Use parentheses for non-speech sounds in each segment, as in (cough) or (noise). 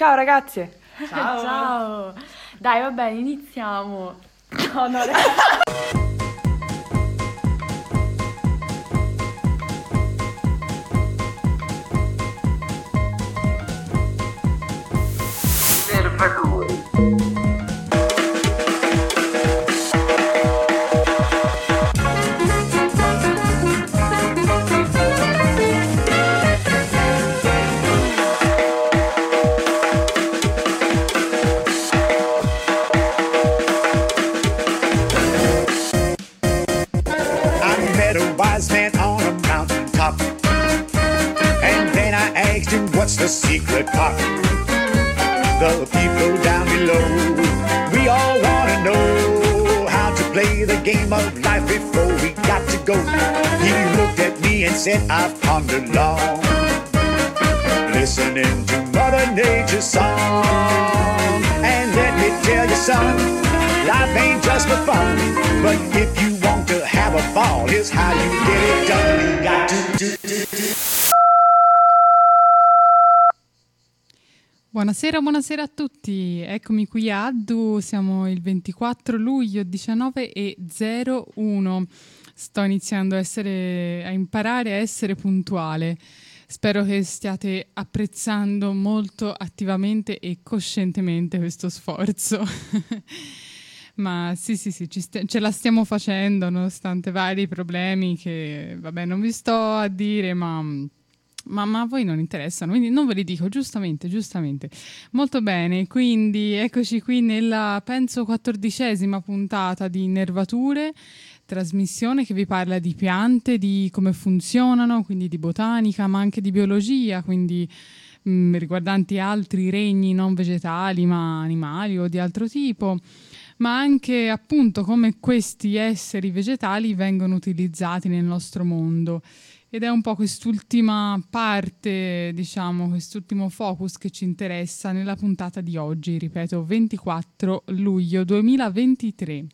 Ciao ragazze! Ciao! Ciao! Dai, va bene, iniziamo. No, no, (laughs) ragazzi. Buonasera, buonasera a tutti. Eccomi qui a Addu, siamo il 24 luglio 19 e 01. Sto iniziando a, essere, a imparare a essere puntuale. Spero che stiate apprezzando molto attivamente e coscientemente questo sforzo. (laughs) Ma sì, sì, sì, st- ce la stiamo facendo nonostante vari problemi che, vabbè, non vi sto a dire, ma ma, a voi non interessano, quindi non ve li dico, giustamente, giustamente. Molto bene, quindi eccoci qui nella, penso, quattordicesima puntata di Nervature, trasmissione che vi parla di piante, di come funzionano, quindi di botanica, ma anche di biologia, quindi mh, riguardanti altri regni non vegetali, ma animali o di altro tipo ma anche appunto come questi esseri vegetali vengono utilizzati nel nostro mondo. Ed è un po' quest'ultima parte, diciamo, quest'ultimo focus che ci interessa nella puntata di oggi, ripeto, 24 luglio 2023.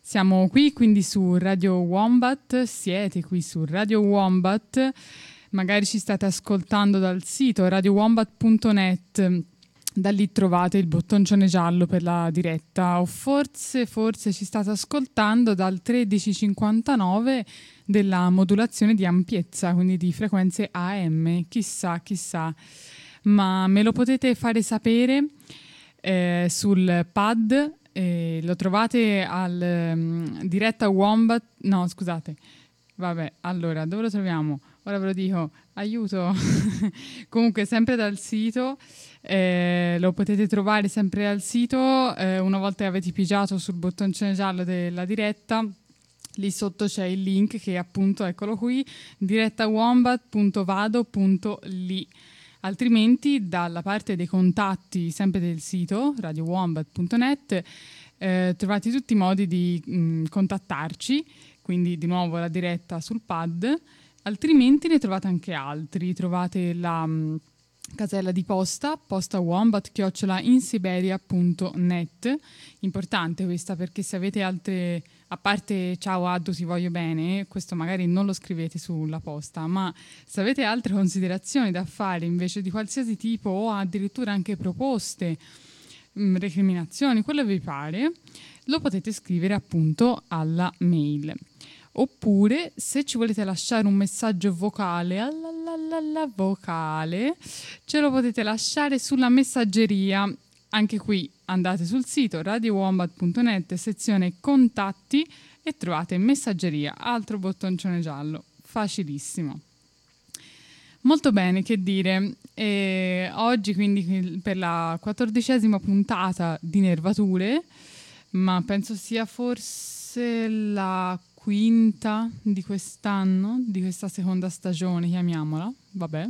Siamo qui quindi su Radio Wombat, siete qui su Radio Wombat, magari ci state ascoltando dal sito radiowombat.net, da lì trovate il bottoncione giallo per la diretta o forse, forse ci state ascoltando dal 1359 della modulazione di ampiezza, quindi di frequenze AM, chissà, chissà. Ma me lo potete fare sapere eh, sul pad, eh, lo trovate al um, diretta Wombat, no scusate, vabbè, allora dove lo troviamo? Ora ve lo dico, aiuto, (laughs) comunque sempre dal sito, eh, lo potete trovare sempre al sito, eh, una volta che avete pigiato sul bottoncino giallo della diretta, lì sotto c'è il link che appunto, eccolo qui, direttawombat.vado.li. Altrimenti dalla parte dei contatti sempre del sito radiowombat.net eh, trovate tutti i modi di mh, contattarci, quindi di nuovo la diretta sul pad, altrimenti ne trovate anche altri, trovate la mh, casella di posta, posta wombat insiberia.net. Importante questa perché se avete altre, a parte ciao Addo ti voglio bene, questo magari non lo scrivete sulla posta, ma se avete altre considerazioni da fare invece di qualsiasi tipo o addirittura anche proposte, mh, recriminazioni, quello che vi pare, lo potete scrivere appunto alla mail. Oppure se ci volete lasciare un messaggio vocale, vocale, ce lo potete lasciare sulla messaggeria. Anche qui andate sul sito radiowombat.net, sezione contatti e trovate messaggeria, altro bottoncione giallo, facilissimo. Molto bene, che dire. E oggi quindi per la quattordicesima puntata di Nervature, ma penso sia forse la quinta di quest'anno, di questa seconda stagione, chiamiamola, vabbè.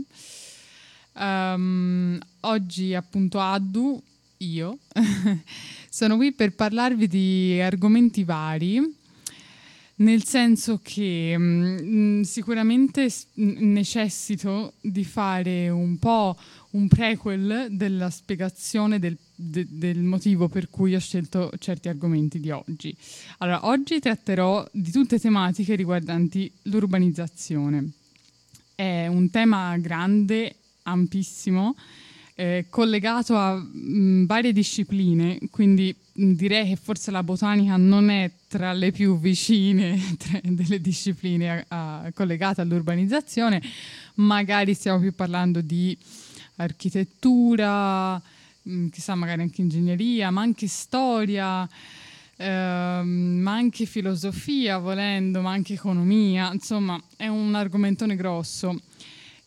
Um, oggi appunto Addu, io, (laughs) sono qui per parlarvi di argomenti vari, nel senso che mh, sicuramente s- necessito di fare un po' un prequel della spiegazione del, de- del motivo per cui ho scelto certi argomenti di oggi. Allora, oggi tratterò di tutte tematiche riguardanti l'urbanizzazione. È un tema grande, ampissimo, eh, collegato a mh, varie discipline, quindi mh, direi che forse la botanica non è tra le più vicine (laughs) delle discipline a, a, collegate all'urbanizzazione, magari stiamo più parlando di architettura, mh, chissà magari anche ingegneria, ma anche storia. Ehm, ma anche filosofia volendo, ma anche economia, insomma è un argomentone grosso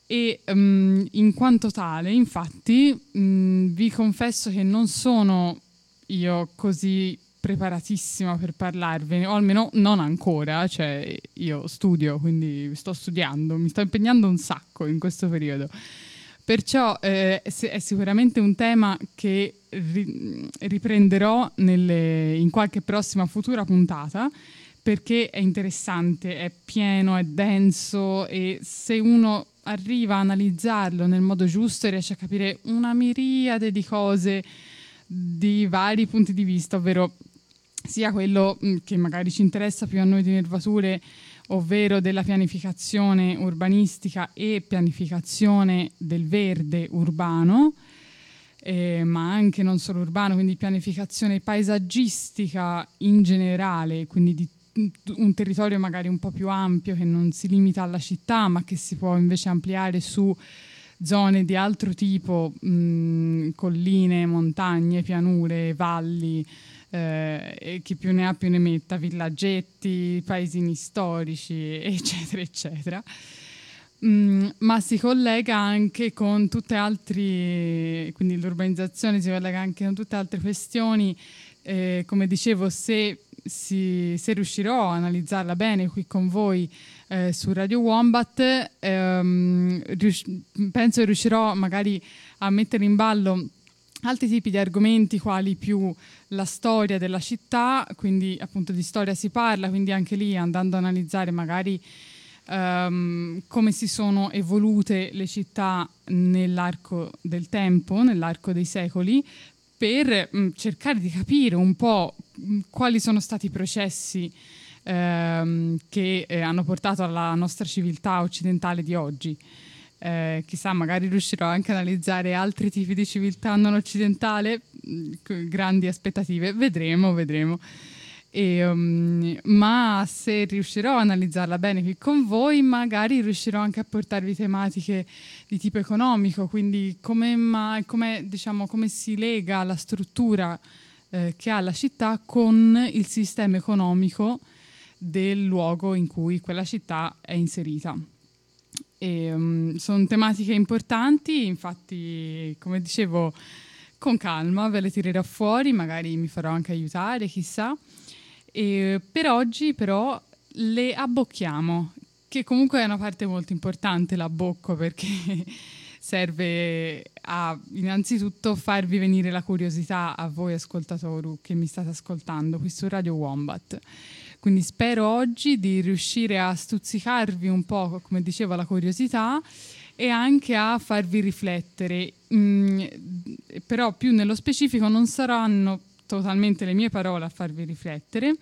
e um, in quanto tale, infatti, um, vi confesso che non sono io così preparatissima per parlarvene, o almeno non ancora, cioè io studio, quindi sto studiando, mi sto impegnando un sacco in questo periodo. Perciò eh, è sicuramente un tema che ri- riprenderò nelle, in qualche prossima futura puntata perché è interessante, è pieno, è denso e se uno arriva a analizzarlo nel modo giusto e riesce a capire una miriade di cose di vari punti di vista, ovvero sia quello mm, che magari ci interessa più a noi di nervature, ovvero della pianificazione urbanistica e pianificazione del verde urbano, eh, ma anche non solo urbano, quindi pianificazione paesaggistica in generale, quindi di un territorio magari un po' più ampio che non si limita alla città ma che si può invece ampliare su zone di altro tipo, mh, colline, montagne, pianure, valli, eh, e chi più ne ha più ne metta, villaggetti, paesini storici, (laughs) eccetera, eccetera. Mm, ma si collega anche con tutte altre, quindi l'urbanizzazione si collega anche con tutte altre questioni, eh, come dicevo, se si, se riuscirò a analizzarla bene qui con voi eh, su Radio Wombat, ehm, rius- penso che riuscirò magari a mettere in ballo altri tipi di argomenti quali più la storia della città, quindi appunto di storia si parla, quindi anche lì andando ad analizzare magari um, come si sono evolute le città nell'arco del tempo, nell'arco dei secoli, per mm, cercare di capire un po' quali sono stati i processi ehm, che eh, hanno portato alla nostra civiltà occidentale di oggi. Eh, chissà, magari riuscirò anche a analizzare altri tipi di civiltà non occidentale, mh, grandi aspettative, vedremo, vedremo. E, um, ma se riuscirò a analizzarla bene qui con voi, magari riuscirò anche a portarvi tematiche di tipo economico, quindi come, ma, come, diciamo, come si lega la struttura eh, che ha la città con il sistema economico del luogo in cui quella città è inserita. E, um, sono tematiche importanti, infatti, come dicevo, con calma ve le tirerò fuori, magari mi farò anche aiutare, chissà. E per oggi però le abbocchiamo, che comunque è una parte molto importante l'abbocco perché (laughs) serve a innanzitutto farvi venire la curiosità a voi ascoltatori che mi state ascoltando qui su Radio Wombat. Quindi spero oggi di riuscire a stuzzicarvi un po', come dicevo, la curiosità e anche a farvi riflettere. Mm, però più nello specifico non saranno totalmente le mie parole a farvi riflettere.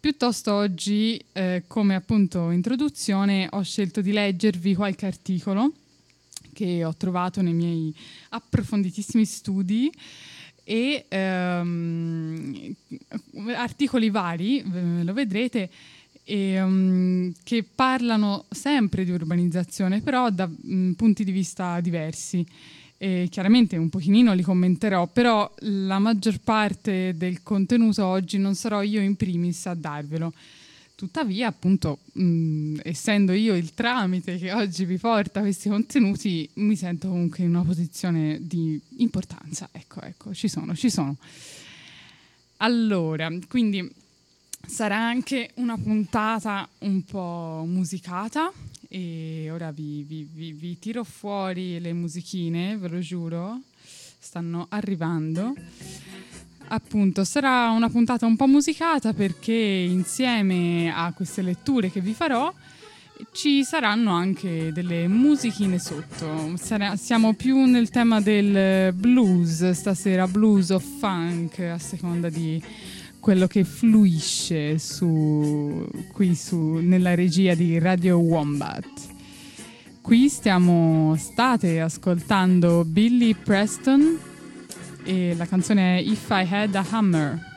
Piuttosto oggi, eh, come appunto introduzione, ho scelto di leggervi qualche articolo che ho trovato nei miei approfonditissimi studi e ehm, articoli vari, lo vedrete, e, um, che parlano sempre di urbanizzazione, però da um, punti di vista diversi e chiaramente un pochino li commenterò, però la maggior parte del contenuto oggi non sarò io in primis a darvelo. Tuttavia, appunto, mh, essendo io il tramite che oggi vi porta questi contenuti, mi sento comunque in una posizione di importanza. Ecco, ecco, ci sono, ci sono. Allora, quindi sarà anche una puntata un po' musicata, e ora vi, vi, vi, vi, tiro fuori le musichine, ve lo giuro, stanno arrivando. Appunto, sarà una puntata un po' musicata perché insieme a queste letture che vi farò ci saranno anche delle musichine sotto. Sarà, siamo più nel tema del blues stasera, blues o funk, a seconda di quello che fluisce su, qui su, nella regia di Radio Wombat. qui stiamo, state ascoltando Billy Preston e la canzone è If I Had a Hammer.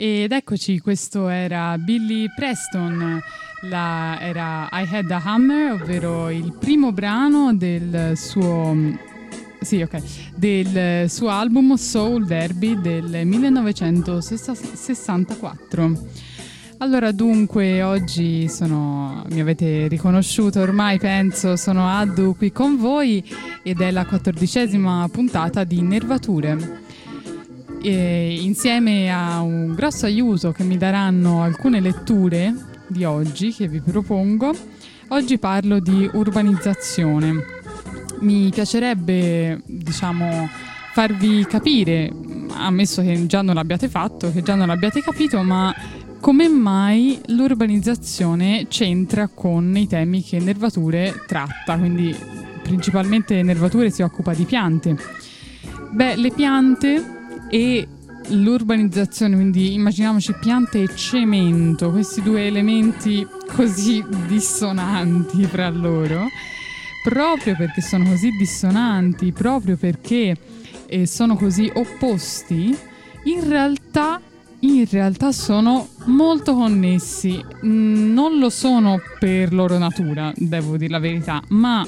Ed eccoci, questo era Billy Preston, la, era I Had a Hammer, ovvero il primo brano del suo, sì, okay, del suo album Soul Derby del 1964. Allora dunque oggi sono, mi avete riconosciuto ormai penso, sono Addu qui con voi ed è la quattordicesima puntata di Nervature e insieme a un grosso aiuto che mi daranno alcune letture di oggi che vi propongo, oggi parlo di urbanizzazione. Mi piacerebbe, diciamo, farvi capire, ammesso che già non l'abbiate fatto, che già non l'abbiate capito, ma come mai l'urbanizzazione c'entra con i temi che Nervature tratta, quindi principalmente Nervature si occupa di piante. Beh, le piante e l'urbanizzazione, quindi immaginiamoci piante e cemento, questi due elementi così dissonanti fra loro, proprio perché sono così dissonanti, proprio perché eh, sono così opposti, in realtà, in realtà sono molto connessi. Mm, non lo sono per loro natura, devo dire la verità, ma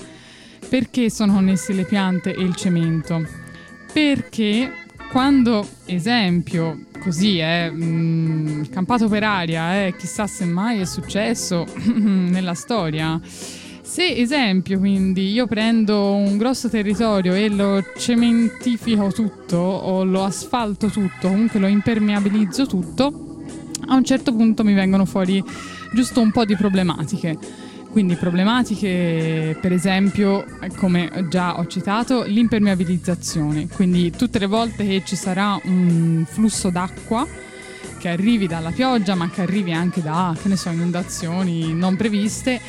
perché sono connessi le piante e il cemento? Perché quando, esempio, così è eh, mh, campato per aria, eh, chissà se mai è successo (clears throat) nella storia. Se, esempio, quindi io prendo un grosso territorio e lo cementifico tutto o lo asfalto tutto, comunque lo impermeabilizzo tutto, a un certo punto mi vengono fuori giusto un po' di problematiche quindi problematiche, per esempio, come già ho citato, l'impermeabilizzazione. Quindi tutte le volte che ci sarà un flusso d'acqua che arrivi dalla pioggia, ma che arrivi anche da, che ne so, inondazioni non previste,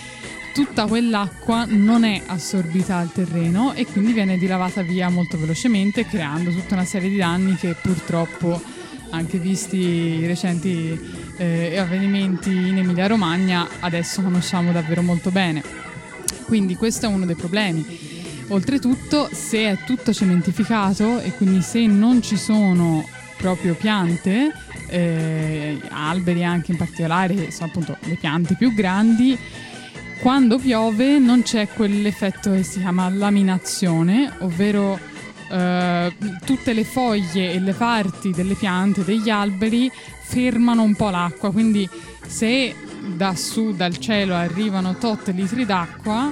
tutta quell'acqua non è assorbita al terreno e quindi viene dilavata via molto velocemente, creando tutta una serie di danni che purtroppo, anche visti i recenti eh, avvenimenti in Emilia Romagna adesso conosciamo davvero molto bene. Quindi questo è uno dei problemi. Oltretutto, se è tutto cementificato e quindi se non ci sono proprio piante, eh, alberi anche in particolare, sono appunto le piante più grandi, quando piove non c'è quell'effetto che si chiama laminazione, ovvero eh, tutte le foglie e le parti delle piante, degli alberi, fermano un po' l'acqua, quindi se da su, dal cielo, arrivano tot litri d'acqua,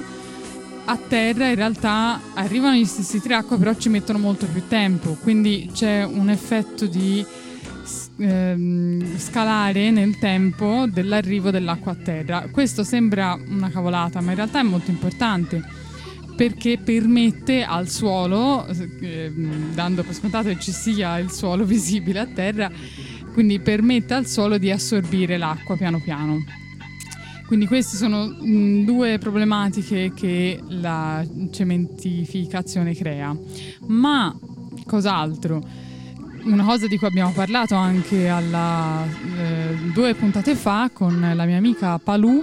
a terra in realtà arrivano gli stessi litri d'acqua, però ci mettono molto più tempo, quindi c'è un effetto di ehm, scalare nel tempo dell'arrivo dell'acqua a terra. Questo sembra una cavolata, ma in realtà è molto importante perché permette al suolo, eh, dando per scontato che ci sia il suolo (laughs) visibile a terra, quindi permette al suolo di assorbire l'acqua piano piano. Quindi queste sono mh, due problematiche che la cementificazione crea. Ma cos'altro? una cosa di cui abbiamo parlato anche alla, eh, due puntate fa con la mia amica Palù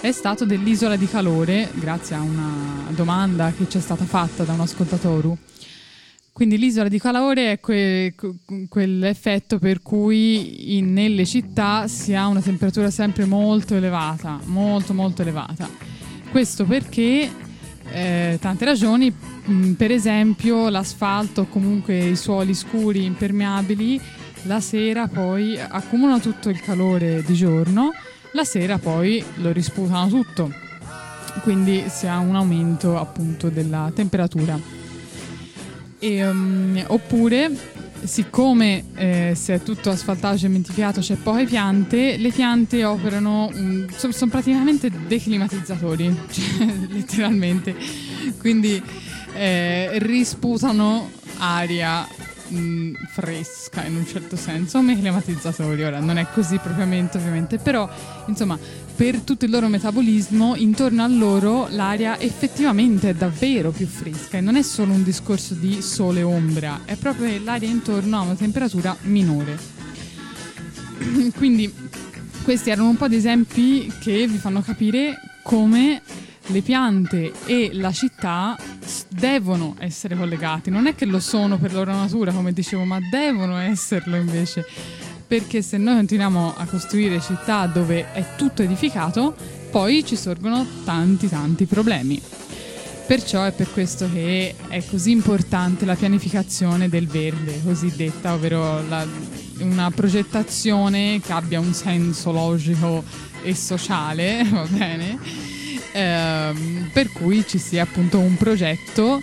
è stato dell'isola di calore, grazie a una domanda che ci è stata fatta da un ascoltatore. Quindi l'isola di calore è que- quell'effetto per cui in, nelle città si ha una temperatura sempre molto elevata, molto molto elevata. Questo perché eh, tante ragioni, mm, per esempio l'asfalto o comunque i suoli scuri impermeabili la sera poi accumulano tutto il calore di giorno, la sera poi lo risputano tutto, quindi si ha un aumento appunto della temperatura. E, um, oppure siccome eh, se è tutto asfaltato, cementificato, c'è poche piante, le piante operano, um, sono, sono praticamente declimatizzatori, (laughs) cioè, letteralmente. Quindi eh, risputano aria mh, mm, fresca in un certo senso, come climatizzatori. Ora non è così propriamente, ovviamente, però insomma, per tutto il loro metabolismo, intorno a loro l'aria effettivamente è davvero più fresca e non è solo un discorso di sole e ombra, è proprio l'aria intorno ha una temperatura minore. (clears throat) Quindi questi erano un po' di esempi che vi fanno capire come le piante e la città devono essere collegati. Non è che lo sono per loro natura, come dicevo, ma devono esserlo invece. Perché se noi continuiamo a costruire città dove è tutto edificato, poi ci sorgono tanti tanti problemi. Perciò è per questo che è così importante la pianificazione del verde, cosiddetta, ovvero la, una progettazione che abbia un senso logico e sociale, (laughs) va bene? Ehm, per cui ci sia appunto un progetto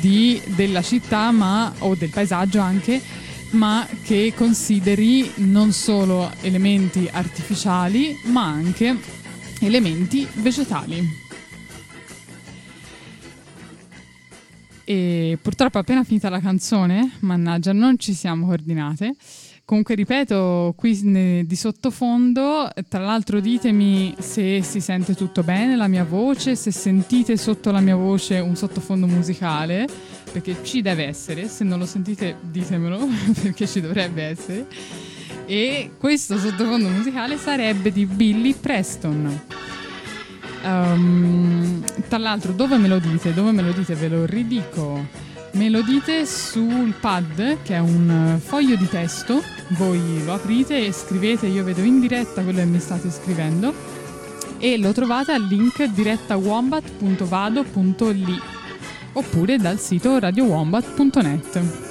di, della città ma, o del paesaggio anche, ma che consideri non solo elementi artificiali ma anche elementi vegetali. E purtroppo appena finita la canzone, mannaggia, non ci siamo coordinate. Comunque ripeto, qui di sottofondo, tra l'altro ditemi se si sente tutto bene la mia voce, se sentite sotto la mia voce un sottofondo musicale, perché ci deve essere, se non lo sentite ditemelo, (laughs) perché ci dovrebbe essere. E questo sottofondo musicale sarebbe di Billy Preston. Um, tra l'altro, dove me lo dite? Dove me lo dite? Ve lo ridico. Me lo dite sul pad, che è un foglio di testo, voi lo aprite e scrivete, io vedo in diretta quello che mi state scrivendo, e lo trovate al link direttawombat.vado.li oppure dal sito radiowombat.net.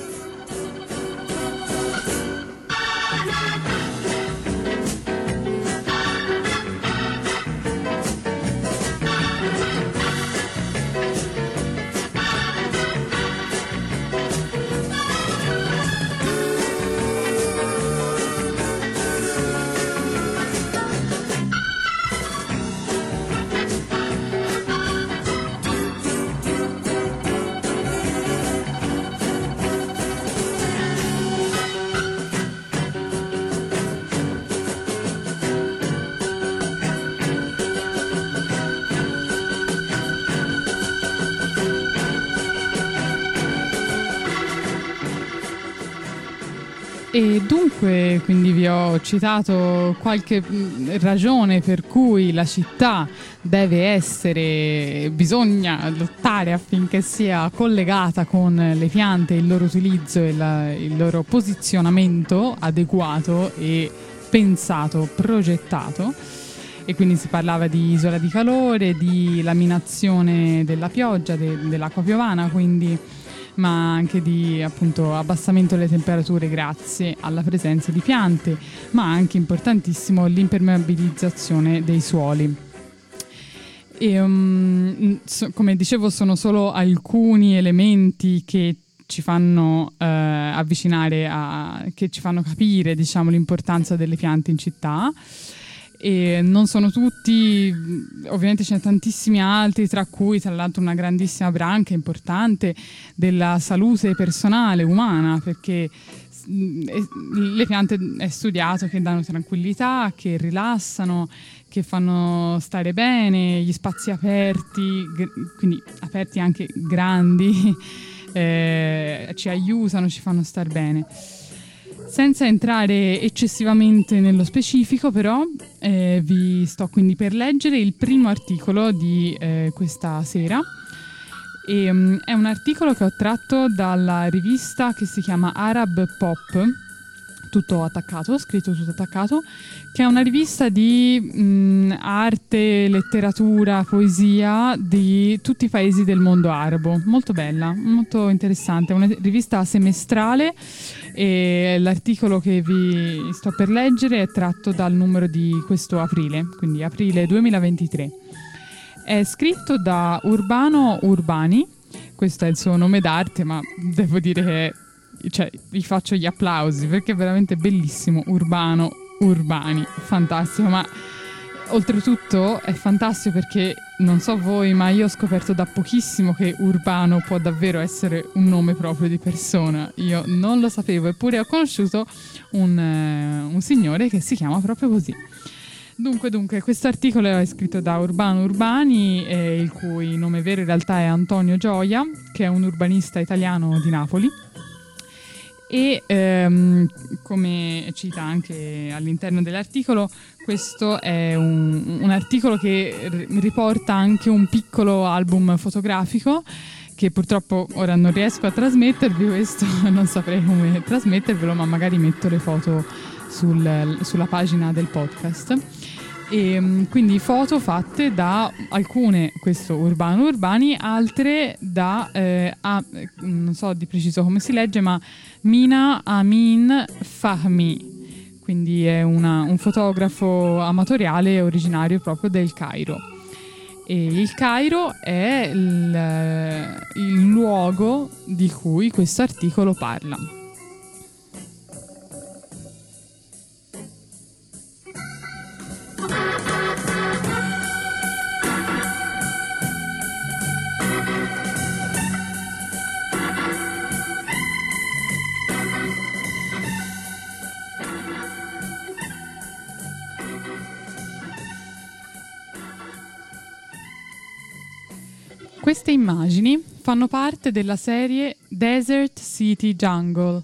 E dunque, quindi vi ho citato qualche mh, ragione per cui la città deve essere, bisogna lottare affinché sia collegata con le piante, il loro utilizzo e la- il loro posizionamento adeguato e pensato, progettato. E quindi si parlava di isola di calore, di laminazione della pioggia, de- dell'acqua piovana, quindi ma anche di appunto abbassamento delle temperature grazie alla presenza di piante, ma anche importantissimo l'impermeabilizzazione dei suoli. E, um, so- come dicevo, sono solo alcuni elementi che ci fanno eh, avvicinare a, che ci fanno capire diciamo, l'importanza delle piante in città e non sono tutti, ovviamente ce ne sono tantissimi altri, tra cui tra l'altro una grandissima branca importante della salute personale umana, perché è- le piante è studiato che danno tranquillità, che rilassano, che fanno stare bene, gli spazi aperti, quindi aperti anche grandi, (laughs) eh, ci aiutano, ci fanno star bene. Senza entrare eccessivamente nello specifico, però, eh, vi sto quindi per leggere il primo articolo di eh, questa sera. E, mm, è un articolo che ho tratto dalla rivista che si chiama Arab Pop, tutto attaccato, scritto tutto attaccato, che è una rivista di mm, arte, letteratura, poesia di tutti i paesi del mondo arabo. Molto bella, molto interessante. È una rivista semestrale e l'articolo che vi sto per leggere è tratto dal numero di questo aprile, quindi aprile 2023. È scritto da Urbano Urbani, questo è il suo nome d'arte, ma devo dire che cioè, vi faccio gli applausi perché è veramente bellissimo. Urbano Urbani, fantastico, ma oltretutto è fantastico perché non so voi, ma io ho scoperto da pochissimo che Urbano può davvero essere un nome proprio di persona. Io non lo sapevo, eppure ho conosciuto un, eh, un signore che si chiama proprio così. Dunque, dunque, questo articolo è scritto da Urbano Urbani, eh, il cui nome vero in realtà è Antonio Gioia, che è un urbanista italiano di Napoli. E ehm, come cita anche all'interno dell'articolo, questo è un, un articolo che riporta anche un piccolo album fotografico che purtroppo ora non riesco a trasmettervi questo, (laughs) non saprei come trasmettervelo, ma magari metto le foto sul- sulla pagina del podcast. E, mm, quindi foto fatte da alcune, questo urbano urbani, altre da, eh, a- non so di preciso come si legge, ma Mina Amin Fahmi, quindi è una- un fotografo amatoriale originario proprio del Cairo. E il Cairo è il, il luogo di cui questo articolo parla. Queste immagini fanno parte della serie Desert City Jungle,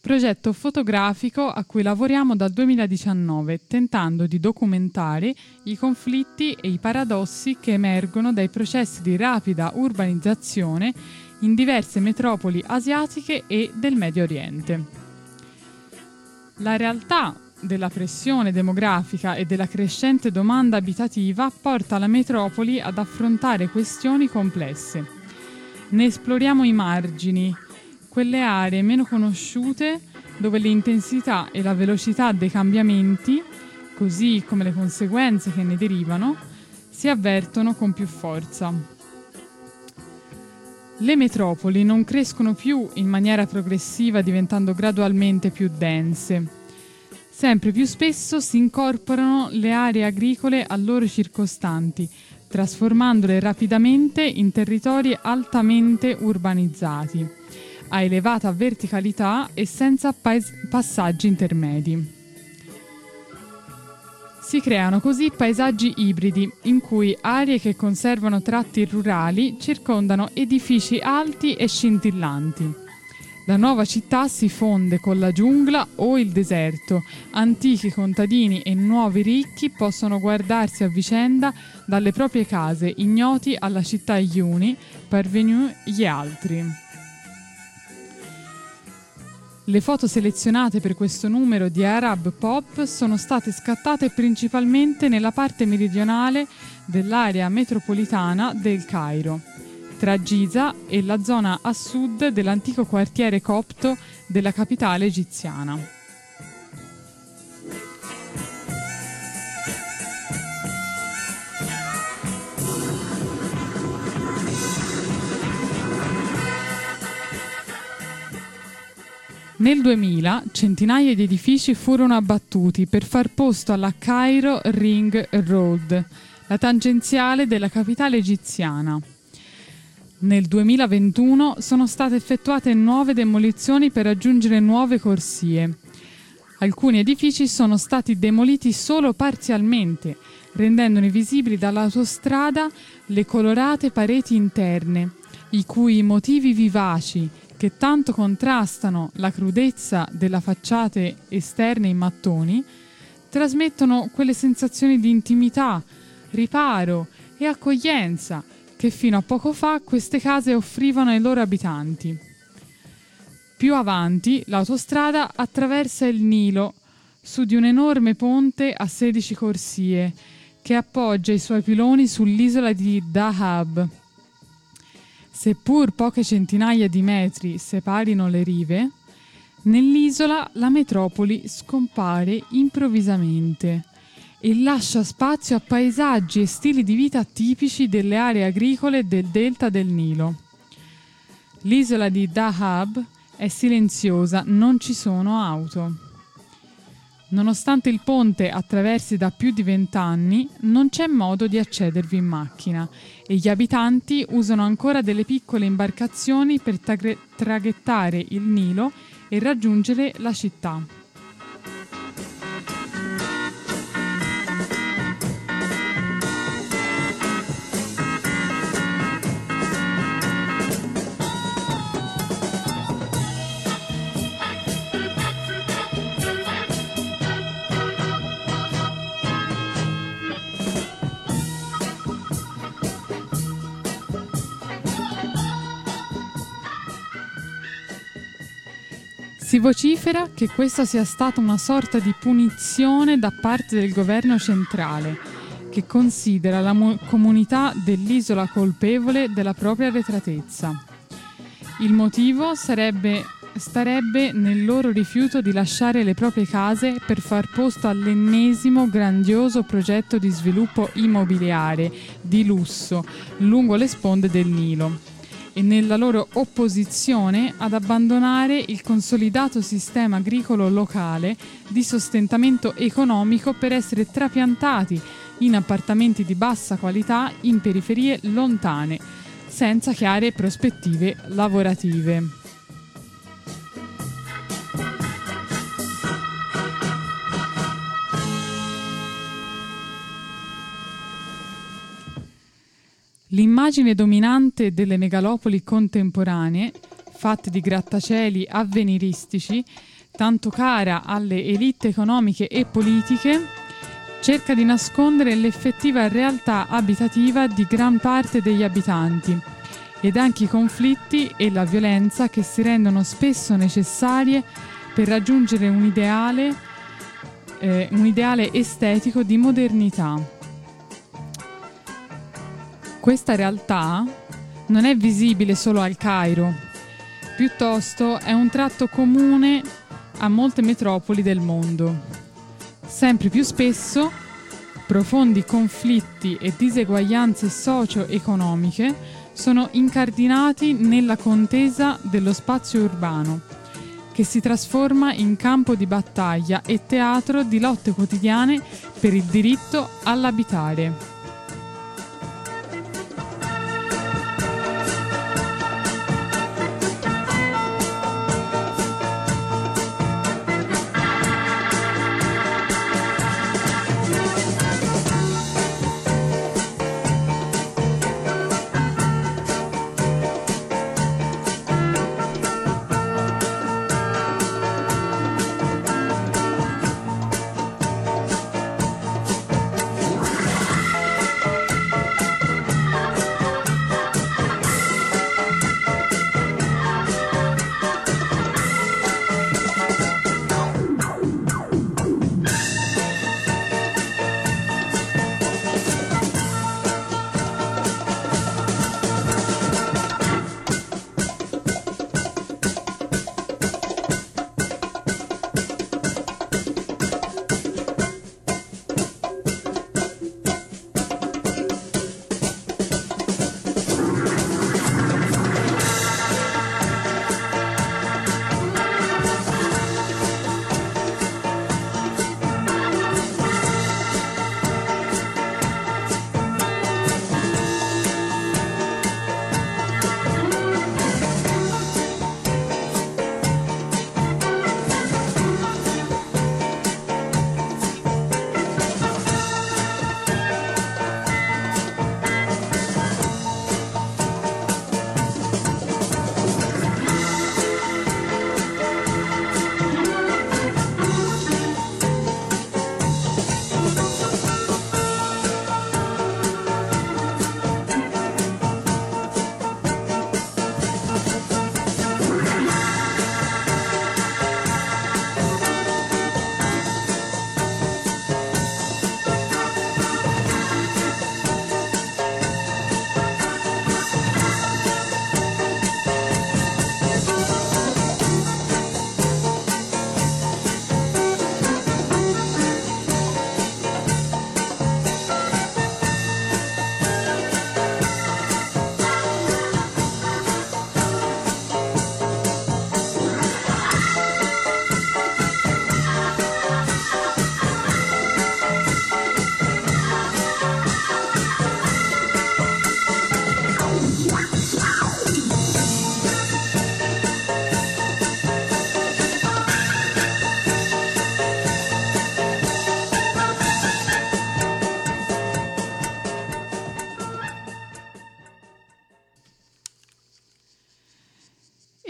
progetto fotografico a cui lavoriamo dal 2019, tentando di documentare i conflitti e i paradossi che emergono dai processi di rapida urbanizzazione in diverse metropoli asiatiche e del Medio Oriente. La realtà della pressione demografica e della crescente domanda abitativa porta la metropoli ad affrontare questioni complesse. Ne esploriamo i margini, quelle aree meno conosciute dove l'intensità e la velocità dei cambiamenti, così come le conseguenze che ne derivano, si avvertono con più forza. Le metropoli non crescono più in maniera progressiva diventando gradualmente più dense. Sempre più spesso si incorporano le aree agricole a loro circostanti, trasformandole rapidamente in territori altamente urbanizzati, a elevata verticalità e senza pais- passaggi intermedi. Si creano così paesaggi ibridi, in cui aree che conservano tratti rurali circondano edifici alti e scintillanti. La nuova città si fonde con la giungla o il deserto. Antichi contadini e nuovi ricchi possono guardarsi a vicenda dalle proprie case, ignoti alla città gli uni, parvenus gli altri. Le foto selezionate per questo numero di Arab Pop sono state scattate principalmente nella parte meridionale dell'area metropolitana del Cairo tra Giza e la zona a sud dell'antico quartiere copto della capitale egiziana. Nel 2000 centinaia di edifici furono abbattuti per far posto alla Cairo Ring Road, la tangenziale della capitale egiziana. Nel 2021 sono state effettuate nuove demolizioni per raggiungere nuove corsie. Alcuni edifici sono stati demoliti solo parzialmente, rendendone visibili dall'autostrada le colorate pareti interne, i cui motivi vivaci, che tanto contrastano la crudezza delle facciate esterne in mattoni, trasmettono quelle sensazioni di intimità, riparo e accoglienza che fino a poco fa queste case offrivano ai loro abitanti. Più avanti l'autostrada attraversa il Nilo su di un enorme ponte a 16 corsie che appoggia i suoi piloni sull'isola di Dahab. Seppur poche centinaia di metri separino le rive, nell'isola la metropoli scompare improvvisamente e lascia spazio a paesaggi e stili di vita tipici delle aree agricole del delta del Nilo. L'isola di Dahab è silenziosa, non ci sono auto. Nonostante il ponte attraversi da più di vent'anni, non c'è modo di accedervi in macchina e gli abitanti usano ancora delle piccole imbarcazioni per traghettare il Nilo e raggiungere la città. Si vocifera che questa sia stata una sorta di punizione da parte del governo centrale, che considera la mo- comunità dell'isola colpevole della propria arretratezza. Il motivo sarebbe, starebbe nel loro rifiuto di lasciare le proprie case per far posto all'ennesimo grandioso progetto di sviluppo immobiliare di lusso lungo le sponde del Nilo e nella loro opposizione ad abbandonare il consolidato sistema agricolo locale di sostentamento economico per essere trapiantati in appartamenti di bassa qualità in periferie lontane, senza chiare prospettive lavorative. L'immagine dominante delle megalopoli contemporanee, fatte di grattacieli avveniristici, tanto cara alle elite economiche e politiche, cerca di nascondere l'effettiva realtà abitativa di gran parte degli abitanti ed anche i conflitti e la violenza che si rendono spesso necessarie per raggiungere un ideale, eh, un ideale estetico di modernità. Questa realtà non è visibile solo al Cairo, piuttosto è un tratto comune a molte metropoli del mondo. Sempre più spesso profondi conflitti e diseguaglianze socio-economiche sono incardinati nella contesa dello spazio urbano, che si trasforma in campo di battaglia e teatro di lotte quotidiane per il diritto all'abitare.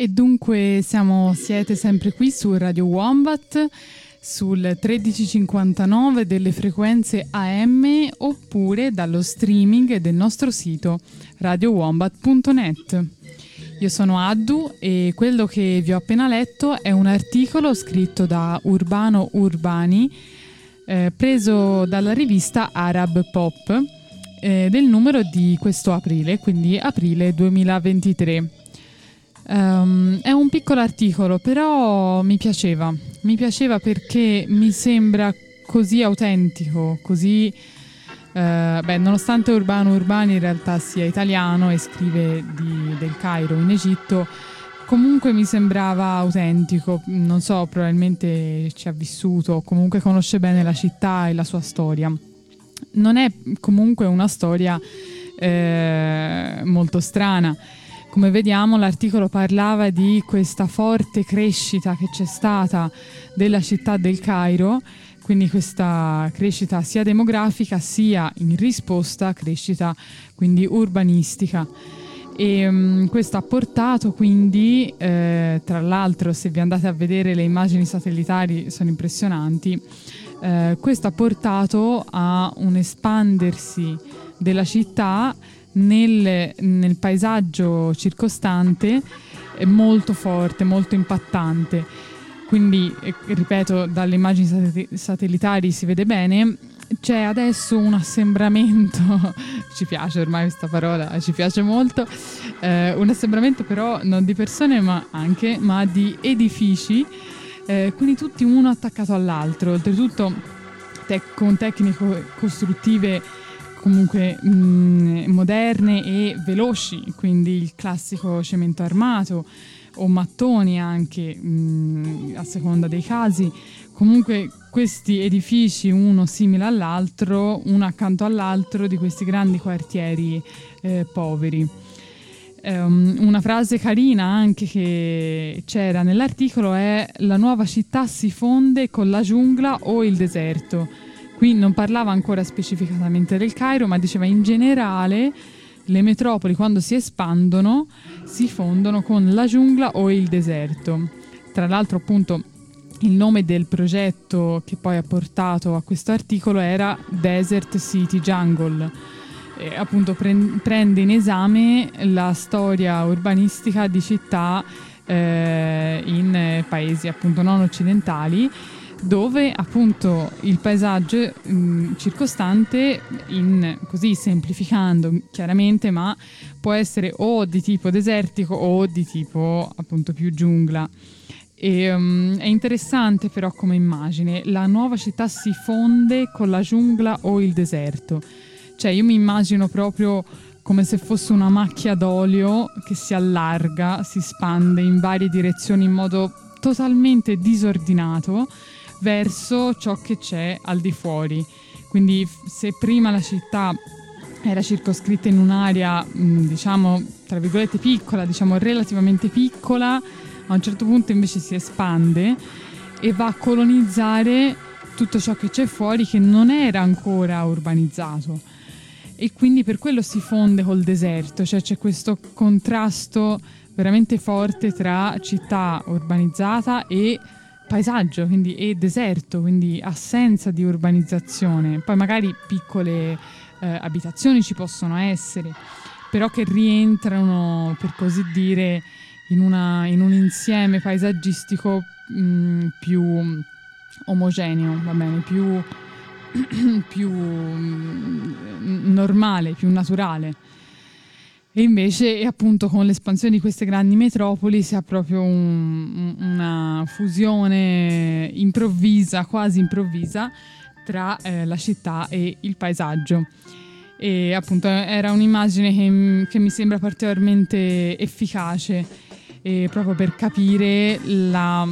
E dunque siamo, siete sempre qui su Radio Wombat sul 1359 delle frequenze AM oppure dallo streaming del nostro sito radiowombat.net. Io sono Addu e quello che vi ho appena letto è un articolo scritto da Urbano Urbani eh, preso dalla rivista Arab Pop eh, del numero di questo aprile, quindi aprile 2023. Um, è un piccolo articolo, però mi piaceva. Mi piaceva perché mi sembra così autentico, così... Uh, beh, nonostante Urbano Urbani in realtà sia italiano e scrive di, del Cairo in Egitto, comunque mi sembrava autentico. Non so, probabilmente ci ha vissuto, comunque conosce bene la città e la sua storia. Non è comunque una storia eh, molto strana come vediamo l'articolo parlava di questa forte crescita che c'è stata della città del Cairo, quindi questa crescita sia demografica sia in risposta crescita quindi urbanistica. E um, questo ha portato quindi, eh, tra l'altro se vi andate a vedere le immagini satellitari sono impressionanti, eh, questo ha portato a un espandersi della città nel, nel paesaggio circostante è molto forte, molto impattante. Quindi, eh, ripeto, dalle immagini satellitari si vede bene, c'è adesso un assembramento, (laughs) ci piace ormai questa parola, ci piace molto, eh, un assembramento però non di persone ma anche, ma di edifici, eh, quindi tutti uno attaccato all'altro, oltretutto te- con tecniche costruttive comunque mh, mm, moderne e veloci, quindi il classico cemento armato o mattoni anche mh, mm, a seconda dei casi. Comunque questi edifici, uno simile all'altro, uno accanto all'altro di questi grandi quartieri eh, poveri. Um, una frase carina anche che c'era nell'articolo è la nuova città si fonde con la giungla o il deserto Qui non parlava ancora specificatamente del Cairo, ma diceva in generale le metropoli quando si espandono si fondono con la giungla o il deserto. Tra l'altro appunto il nome del progetto che poi ha portato a questo articolo era Desert City Jungle. E appunto pre- prende in esame la storia urbanistica di città eh, in paesi appunto non occidentali dove appunto il paesaggio mh, mm, circostante, in, così semplificando chiaramente, ma può essere o di tipo desertico o di tipo appunto più giungla. E, um, è interessante però come immagine, la nuova città si fonde con la giungla o il deserto. Cioè io mi immagino proprio come se fosse una macchia d'olio che si allarga, si spande in varie direzioni in modo totalmente disordinato verso ciò che c'è al di fuori. Quindi se prima la città era circoscritta in un'area, diciamo, tra virgolette piccola, diciamo relativamente piccola, a un certo punto invece si espande e va a colonizzare tutto ciò che c'è fuori che non era ancora urbanizzato. E quindi per quello si fonde col deserto, cioè c'è questo contrasto veramente forte tra città urbanizzata e paesaggio quindi, e deserto, quindi assenza di urbanizzazione. Poi magari piccole eh, abitazioni ci possono essere, però che rientrano, per così dire, in, una, in un insieme paesaggistico mh, mm, più omogeneo, va bene, più, (clears throat) più mm, normale, più naturale. E invece, appunto, con l'espansione di queste grandi metropoli si ha proprio un, una fusione improvvisa, quasi improvvisa, tra eh, la città e il paesaggio. E appunto era un'immagine che, che mi sembra particolarmente efficace proprio per capire la,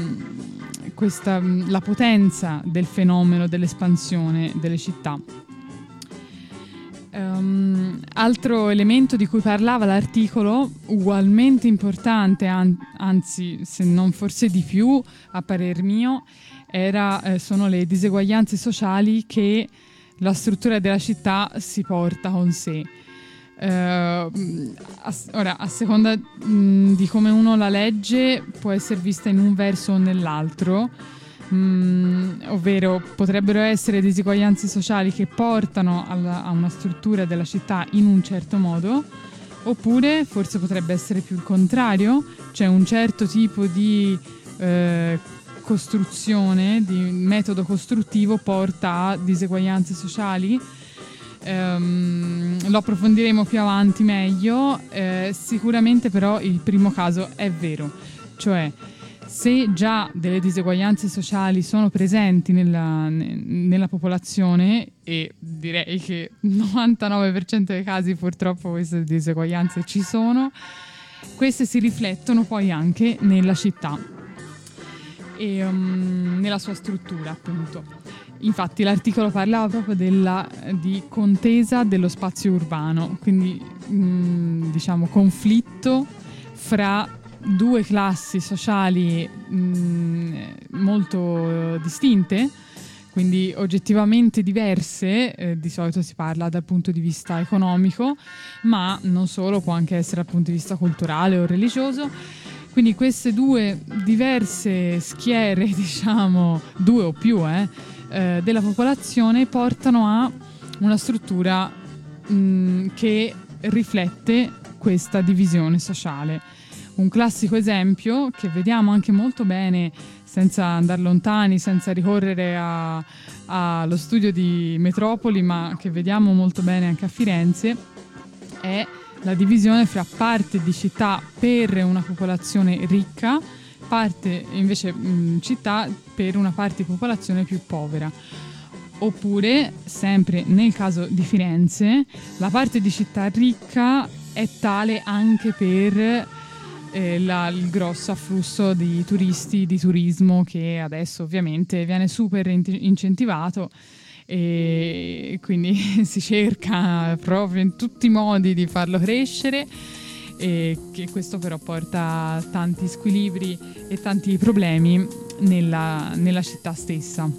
questa, la potenza del fenomeno dell'espansione delle città. Um, altro elemento di cui parlava l'articolo, ugualmente importante, an- anzi se non forse di più, a parer mio, era, eh, sono le diseguaglianze sociali che la struttura della città si porta con sé. Eh, a, ora, a seconda mh, di come uno la legge, può essere vista in un verso o nell'altro. Mm, ovvero potrebbero essere diseguaglianze sociali che portano alla, a una struttura della città in un certo modo, oppure forse potrebbe essere più il contrario, cioè un certo tipo di eh, costruzione, di metodo costruttivo porta a diseguaglianze sociali. Um, lo approfondiremo più avanti meglio. Eh, sicuramente, però, il primo caso è vero, cioè se già delle diseguaglianze sociali sono presenti nella, nella, popolazione, e direi che il 99% dei casi purtroppo queste diseguaglianze ci sono, queste si riflettono poi anche nella città e um, nella sua struttura, appunto. Infatti l'articolo parlava proprio della, di contesa dello spazio urbano, quindi mh, mm, diciamo conflitto fra due classi sociali mh, mm, molto distinte, quindi oggettivamente diverse, eh, di solito si parla dal punto di vista economico, ma non solo, può anche essere dal punto di vista culturale o religioso. Quindi queste due diverse schiere, (laughs) diciamo, due o più, eh, eh, della popolazione portano a una struttura mh, mm, che riflette questa divisione sociale un classico esempio che vediamo anche molto bene senza andare lontani, senza ricorrere allo studio di Metropoli, ma che vediamo molto bene anche a Firenze, è la divisione fra parte di città per una popolazione ricca, parte invece mh, città per una parte di popolazione più povera. Oppure, sempre nel caso di Firenze, la parte di città ricca è tale anche per eh, la, il grosso afflusso di turisti, di turismo che adesso ovviamente viene super incentivato e quindi (laughs) si cerca proprio in tutti i modi di farlo crescere e che questo però porta tanti squilibri e tanti problemi nella, nella città stessa.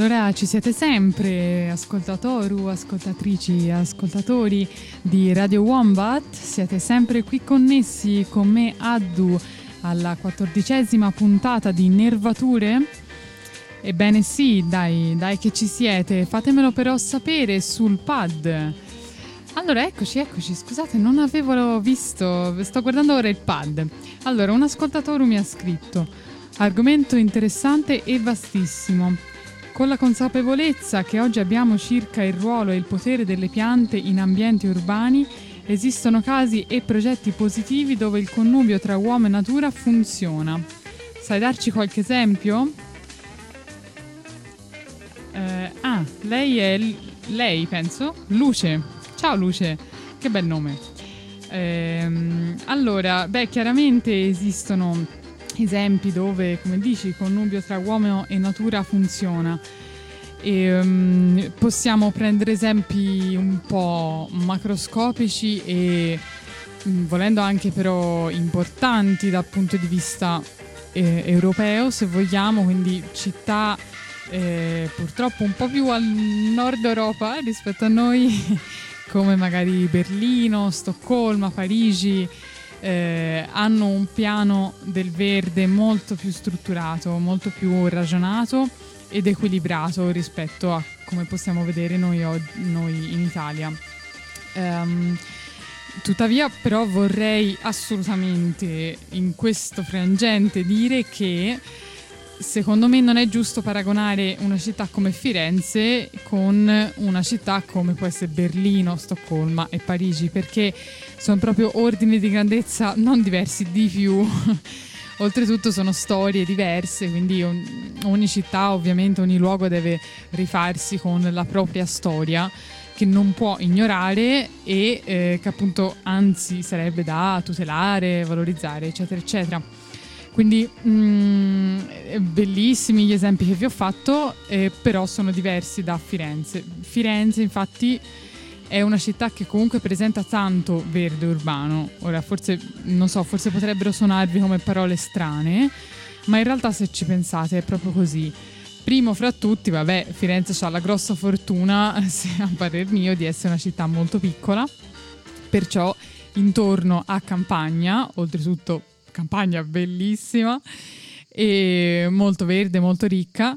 Allora ci siete sempre, ascoltatori, ascoltatrici, ascoltatori di Radio Wombat, siete sempre qui connessi con me Addu alla quattordicesima puntata di Nervature? Ebbene sì, dai, dai che ci siete, fatemelo però sapere sul pad. Allora, eccoci, eccoci, scusate, non avevo visto, sto guardando ora il pad. Allora, un ascoltatore mi ha scritto, argomento interessante e vastissimo. Con la consapevolezza che oggi abbiamo circa il ruolo e il potere delle piante in ambienti urbani, esistono casi e progetti positivi dove il connubio tra uomo e natura funziona. Sai darci qualche esempio? Eh, ah, lei è l- lei, penso? Luce. Ciao Luce, che bel nome. Ehm, allora, beh, chiaramente esistono esempi dove, come dici, il connubio tra uomo e natura funziona. E, um, possiamo prendere esempi un po' macroscopici e um, volendo anche però importanti dal punto di vista eh, europeo, se vogliamo, quindi città eh, purtroppo un po' più al nord Europa rispetto a noi, (laughs) come magari Berlino, Stoccolma, Parigi eh, hanno un piano del verde molto più strutturato, molto più ragionato ed equilibrato rispetto a come possiamo vedere noi, noi in Italia. Um, tuttavia però vorrei assolutamente in questo frangente dire che secondo me non è giusto paragonare una città come Firenze con una città come può essere Berlino, Stoccolma e Parigi, perché sono proprio ordini di grandezza non diversi, di più. (laughs) Oltretutto sono storie diverse, quindi ogni città, ovviamente, ogni luogo deve rifarsi con la propria storia che non può ignorare e eh, che appunto anzi sarebbe da tutelare, valorizzare, eccetera, eccetera. Quindi mh, mm, bellissimi gli esempi che vi ho fatto, eh, però sono diversi da Firenze. Firenze infatti è una città che comunque presenta tanto verde urbano. Ora forse, non so, forse potrebbero suonarvi come parole strane, ma in realtà se ci pensate è proprio così. Primo fra tutti, vabbè, Firenze ha la grossa fortuna, (laughs) se a parer mio, di essere una città molto piccola, perciò intorno a campagna, oltretutto campagna bellissima molto verde, molto ricca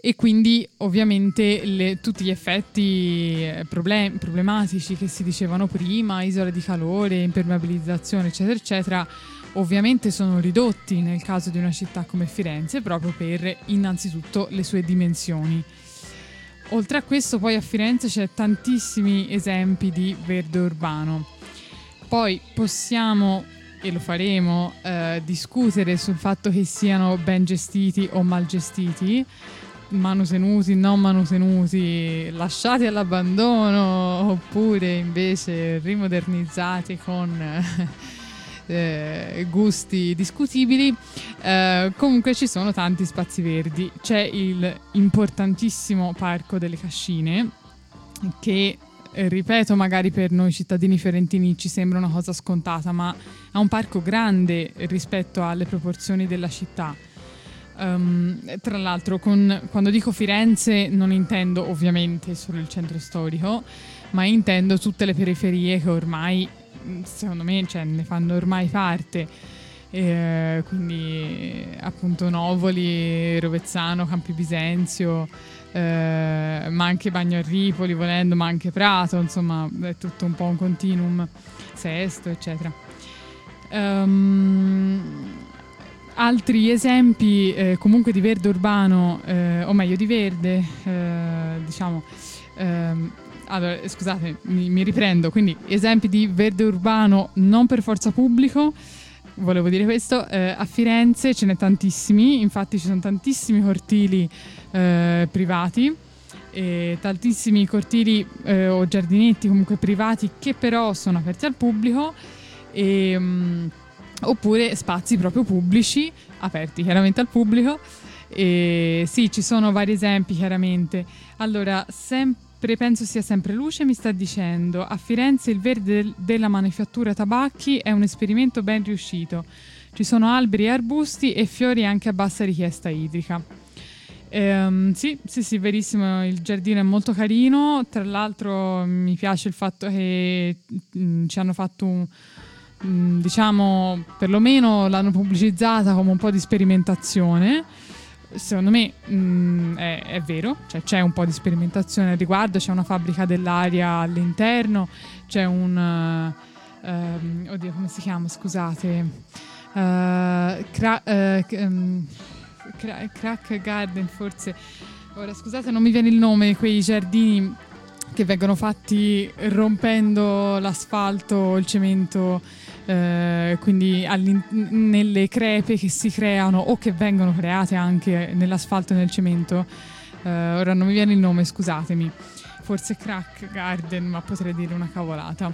e quindi ovviamente le, tutti gli effetti eh, problem- problematici che si dicevano prima, isola di calore, impermeabilizzazione, eccetera, eccetera, ovviamente sono ridotti nel caso di una città come Firenze proprio per innanzitutto le sue dimensioni. Oltre a questo poi a Firenze c'è tantissimi esempi di verde urbano. Poi possiamo e lo faremo, eh, discutere sul fatto che siano ben gestiti o mal gestiti, manutenuti, non manutenuti, lasciati all'abbandono oppure invece rimodernizzati con eh, gusti discutibili. Eh, comunque ci sono tanti spazi verdi. C'è il importantissimo Parco delle Cascine che eh, ripeto, magari per noi cittadini fiorentini ci sembra una cosa scontata, ma è un parco grande rispetto alle proporzioni della città. Um, tra l'altro, con, quando dico Firenze non intendo ovviamente solo il centro storico, ma intendo tutte le periferie che ormai, secondo me, cioè, ne fanno ormai parte. Eh, quindi appunto Novoli, Rovezzano, Campi Bisenzio, eh, ma anche Bagno a Ripoli volendo, ma anche Prato, insomma è tutto un po' un continuum, Sesto, eccetera. Um, altri esempi eh, comunque di verde urbano, eh, o meglio di verde, eh, diciamo, ehm, allora scusate, mi, mi, riprendo, quindi esempi di verde urbano non per forza pubblico, volevo dire questo, eh, a Firenze ce n'è tantissimi, infatti ci sono tantissimi cortili eh, privati e tantissimi cortili eh, o giardinetti comunque privati che però sono aperti al pubblico e, um, oppure spazi proprio pubblici aperti chiaramente al pubblico. E sì ci sono vari esempi chiaramente. Allora sempre penso sia sempre luce mi sta dicendo. A Firenze il verde del, della manifattura tabacchi è un esperimento ben riuscito. Ci sono alberi e arbusti e fiori anche a bassa richiesta idrica. Ehm, sì, sì, sì, verissimo, il giardino è molto carino, tra l'altro mi piace il fatto che mh, mm, ci hanno fatto un, mm, diciamo, perlomeno l'hanno pubblicizzata come un po' di sperimentazione. Secondo me mh, mm, è, è, vero, cioè c'è un po' di sperimentazione al riguardo, c'è una fabbrica dell'aria all'interno, c'è un... Uh, oddio, come si chiama? Scusate. Uh, cra- uh, um, cra- Crack Garden, forse. Ora scusate, non mi viene il nome, quei giardini che vengono fatti rompendo l'asfalto, il cemento, eh, quindi nelle crepe che si creano o che vengono create anche nell'asfalto e nel cemento. Eh, ora non mi viene il nome, scusatemi. Forse Crack Garden, ma potrei dire una cavolata.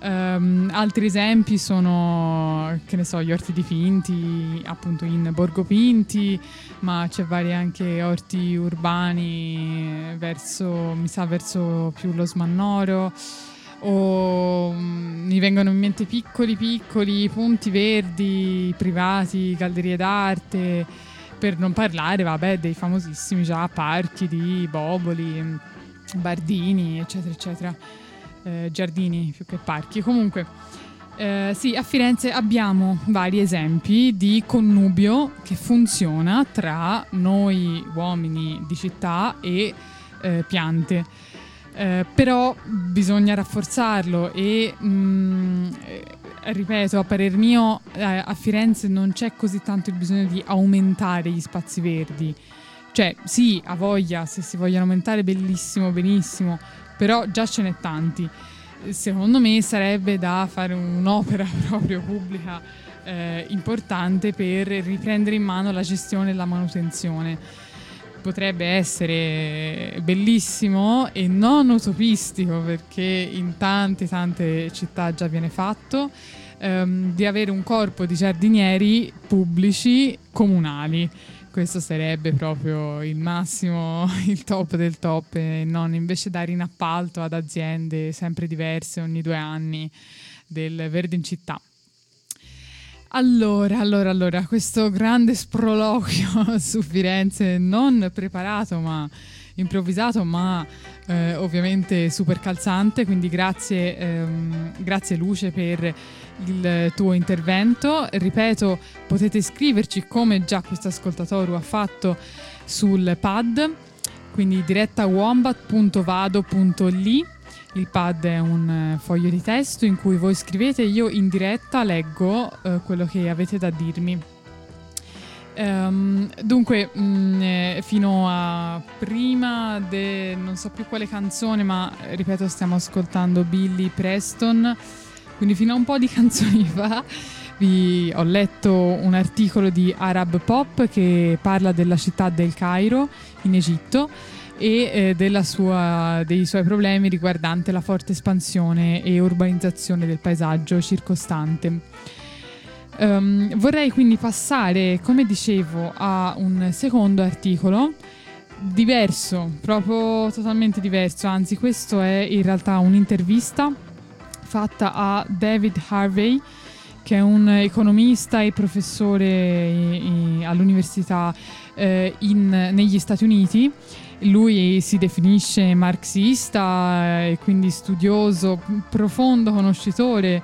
Um, altri esempi sono, che ne so, gli orti dipinti appunto in Borgo Pinti, ma c'è vari anche orti urbani verso, mi sa, verso più lo Smannoro. O um, mi vengono in mente piccoli piccoli punti verdi privati, gallerie d'arte, per non parlare, vabbè, dei famosissimi già parchi di Boboli, Bardini, eccetera, eccetera eh, giardini più che parchi. Comunque, eh, sì, a Firenze abbiamo vari esempi di connubio che funziona tra noi uomini di città e eh, piante. Eh, però bisogna rafforzarlo e mh, mm, ripeto, a parer mio, eh, a Firenze non c'è così tanto il bisogno di aumentare gli spazi verdi. Cioè, sì, a voglia, se si vogliono aumentare, bellissimo, benissimo, però già ce n'è tanti. Secondo me sarebbe da fare un'opera (laughs) proprio pubblica eh, importante per riprendere in mano la gestione e la manutenzione. Potrebbe essere bellissimo e non utopistico perché in tante tante città già viene fatto ehm, di avere un corpo di giardinieri pubblici comunali questo sarebbe proprio il massimo, (laughs) il top del top, e non invece dare in appalto ad aziende sempre diverse ogni due anni del verde in città. Allora, allora, allora, questo grande sproloquio (laughs) su Firenze, non preparato ma improvvisato, ma eh, ovviamente super calzante, quindi grazie, ehm, grazie Luce per il tuo intervento. Ripeto, potete iscriverci come già questo ascoltatore ha fatto sul pad, quindi diretta wombat.vado.li. Il pad è un foglio di testo in cui voi scrivete io in diretta leggo eh, quello che avete da dirmi. Um, dunque, mh, mm, eh, fino a prima de non so più quale canzone, ma ripeto, stiamo ascoltando Billy Preston. Quindi, fino a un po' di (laughs) canzoni fa, vi ho letto un articolo di Arab Pop che parla della città del Cairo in Egitto e eh, sua, dei suoi problemi riguardante la forte espansione e urbanizzazione del paesaggio circostante. Um, vorrei quindi passare, come dicevo, a un secondo articolo diverso, proprio totalmente diverso, anzi questo è in realtà un'intervista fatta a David Harvey, che è un economista e professore in, in, all'università eh, in, negli Stati Uniti. Lui si definisce marxista e quindi studioso, profondo conoscitore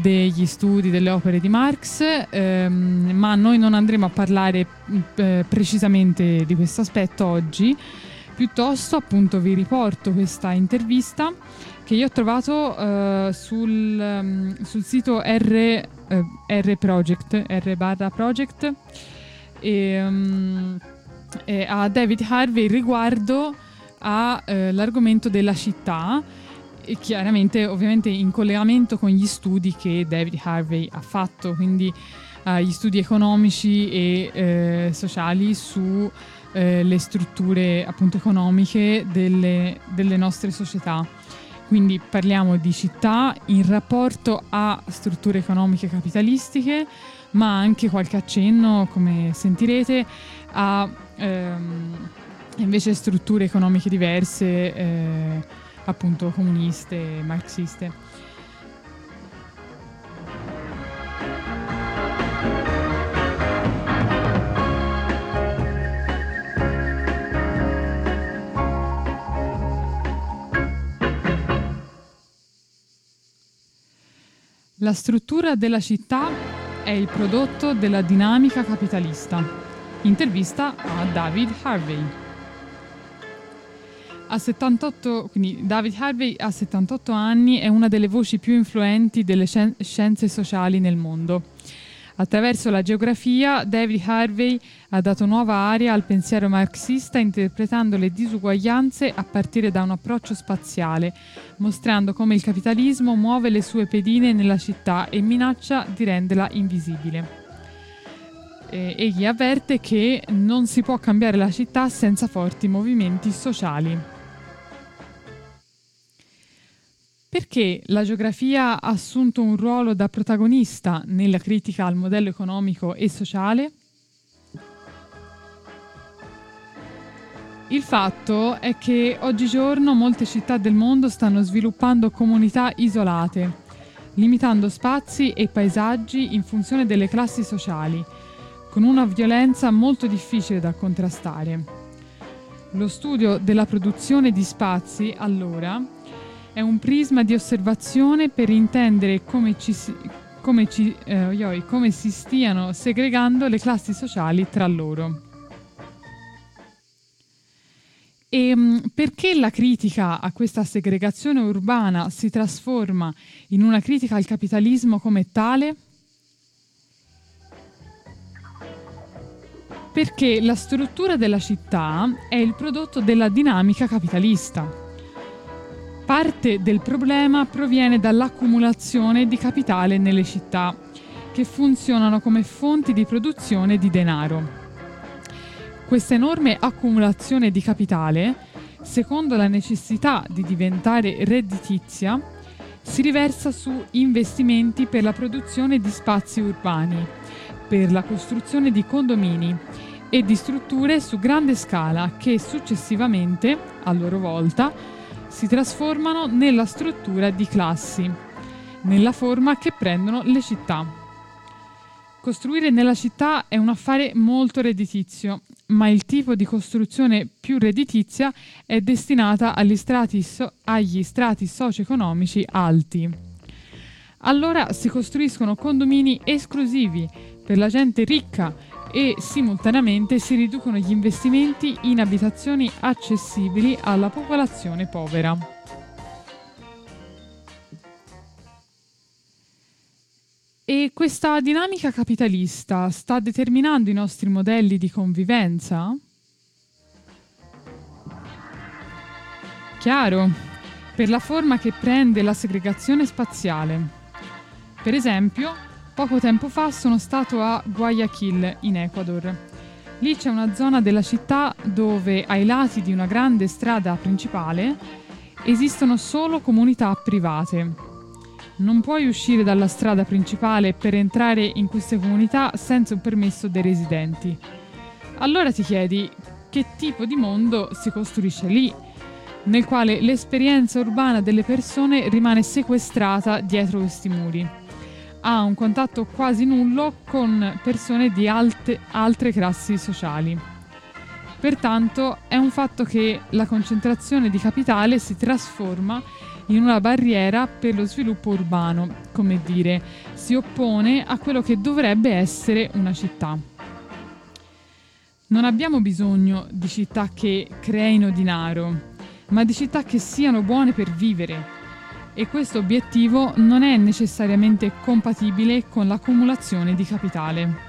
degli studi delle opere di Marx, ehm, ma noi non andremo a parlare eh, precisamente di questo aspetto oggi, piuttosto appunto vi riporto questa intervista che io ho trovato eh, sul, um, sul, sito R, eh, R Project, R barra Project, e, um, e a David Harvey riguardo all'argomento eh, della città e chiaramente ovviamente in collegamento con gli studi che David Harvey ha fatto, quindi uh, gli studi economici e eh, sociali sulle eh, strutture appunto economiche delle, delle nostre società. Quindi parliamo di città in rapporto a strutture economiche capitalistiche, ma anche qualche accenno, come sentirete, a ehm, invece strutture economiche diverse, eh, appunto comuniste, marxiste. La struttura della città è il prodotto della dinamica capitalista. Intervista a David Harvey. A 78, quindi David Harvey a 78 anni è una delle voci più influenti delle scienze sociali nel mondo. Attraverso la geografia, David Harvey ha dato nuova aria al pensiero marxista interpretando le disuguaglianze a partire da un approccio spaziale, mostrando come il capitalismo muove le sue pedine nella città e minaccia di renderla invisibile. E egli avverte che non si può cambiare la città senza forti movimenti sociali. Perché la geografia ha assunto un ruolo da protagonista nella critica al modello economico e sociale? Il fatto è che oggigiorno molte città del mondo stanno sviluppando comunità isolate, limitando spazi e paesaggi in funzione delle classi sociali, con una violenza molto difficile da contrastare. Lo studio della produzione di spazi, allora, è un prisma di osservazione per intendere come, ci come, ci, eh, oi, come si stiano segregando le classi sociali tra loro. E mm, perché la critica a questa segregazione urbana si trasforma in una critica al capitalismo come tale? Perché la struttura della città è il prodotto della dinamica capitalista. Parte del problema proviene dall'accumulazione di capitale nelle città, che funzionano come fonti di produzione di denaro. Questa enorme accumulazione di capitale, secondo la necessità di diventare redditizia, si riversa su investimenti per la produzione di spazi urbani, per la costruzione di condomini e di strutture su grande scala che successivamente, a loro volta, si trasformano nella struttura di classi, nella forma che prendono le città. Costruire nella città è un affare molto redditizio, ma il tipo di costruzione più redditizia è destinata agli strati, so- agli strati socio-economici alti. Allora si costruiscono condomini esclusivi per la gente ricca e simultaneamente si riducono gli investimenti in abitazioni accessibili alla popolazione povera. E questa dinamica capitalista sta determinando i nostri modelli di convivenza? Chiaro, per la forma che prende la segregazione spaziale. Per esempio, Poco tempo fa sono stato a Guayaquil, in Ecuador. Lì c'è una zona della città dove ai lati di una grande strada principale esistono solo comunità private. Non puoi uscire dalla strada principale per entrare in queste comunità senza un permesso dei residenti. Allora ti chiedi che tipo di mondo si costruisce lì, nel quale l'esperienza urbana delle persone rimane sequestrata dietro questi muri ha un contatto quasi nullo con persone di alte, altre classi sociali. Pertanto è un fatto che la concentrazione di capitale si trasforma in una barriera per lo sviluppo urbano, come dire, si oppone a quello che dovrebbe essere una città. Non abbiamo bisogno di città che creino denaro, ma di città che siano buone per vivere, e questo obiettivo non è necessariamente compatibile con l'accumulazione di capitale.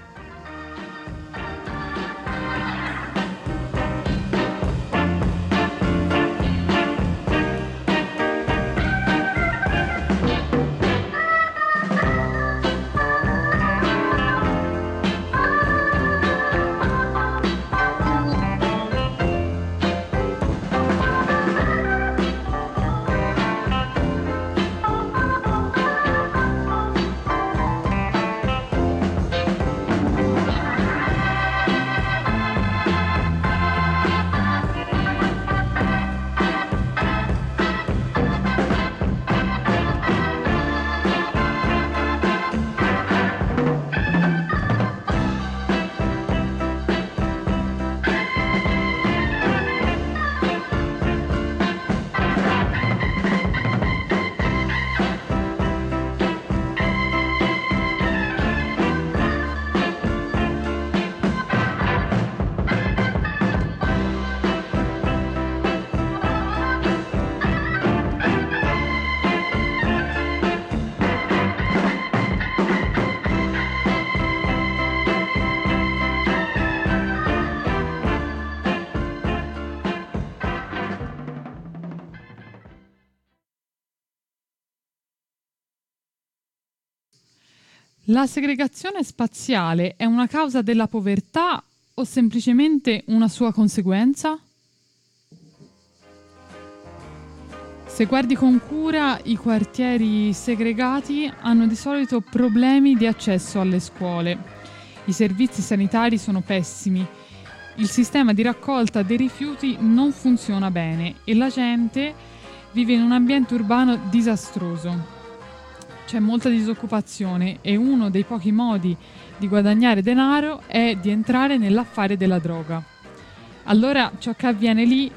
La segregazione spaziale è una causa della povertà o semplicemente una sua conseguenza? Se guardi con cura, i quartieri segregati hanno di solito problemi di accesso alle scuole. I servizi sanitari sono pessimi, il sistema di raccolta dei rifiuti non funziona bene e la gente vive in un ambiente urbano disastroso. C'è molta disoccupazione e uno dei pochi modi di guadagnare denaro è di entrare nell'affare della droga. Allora ciò che avviene lì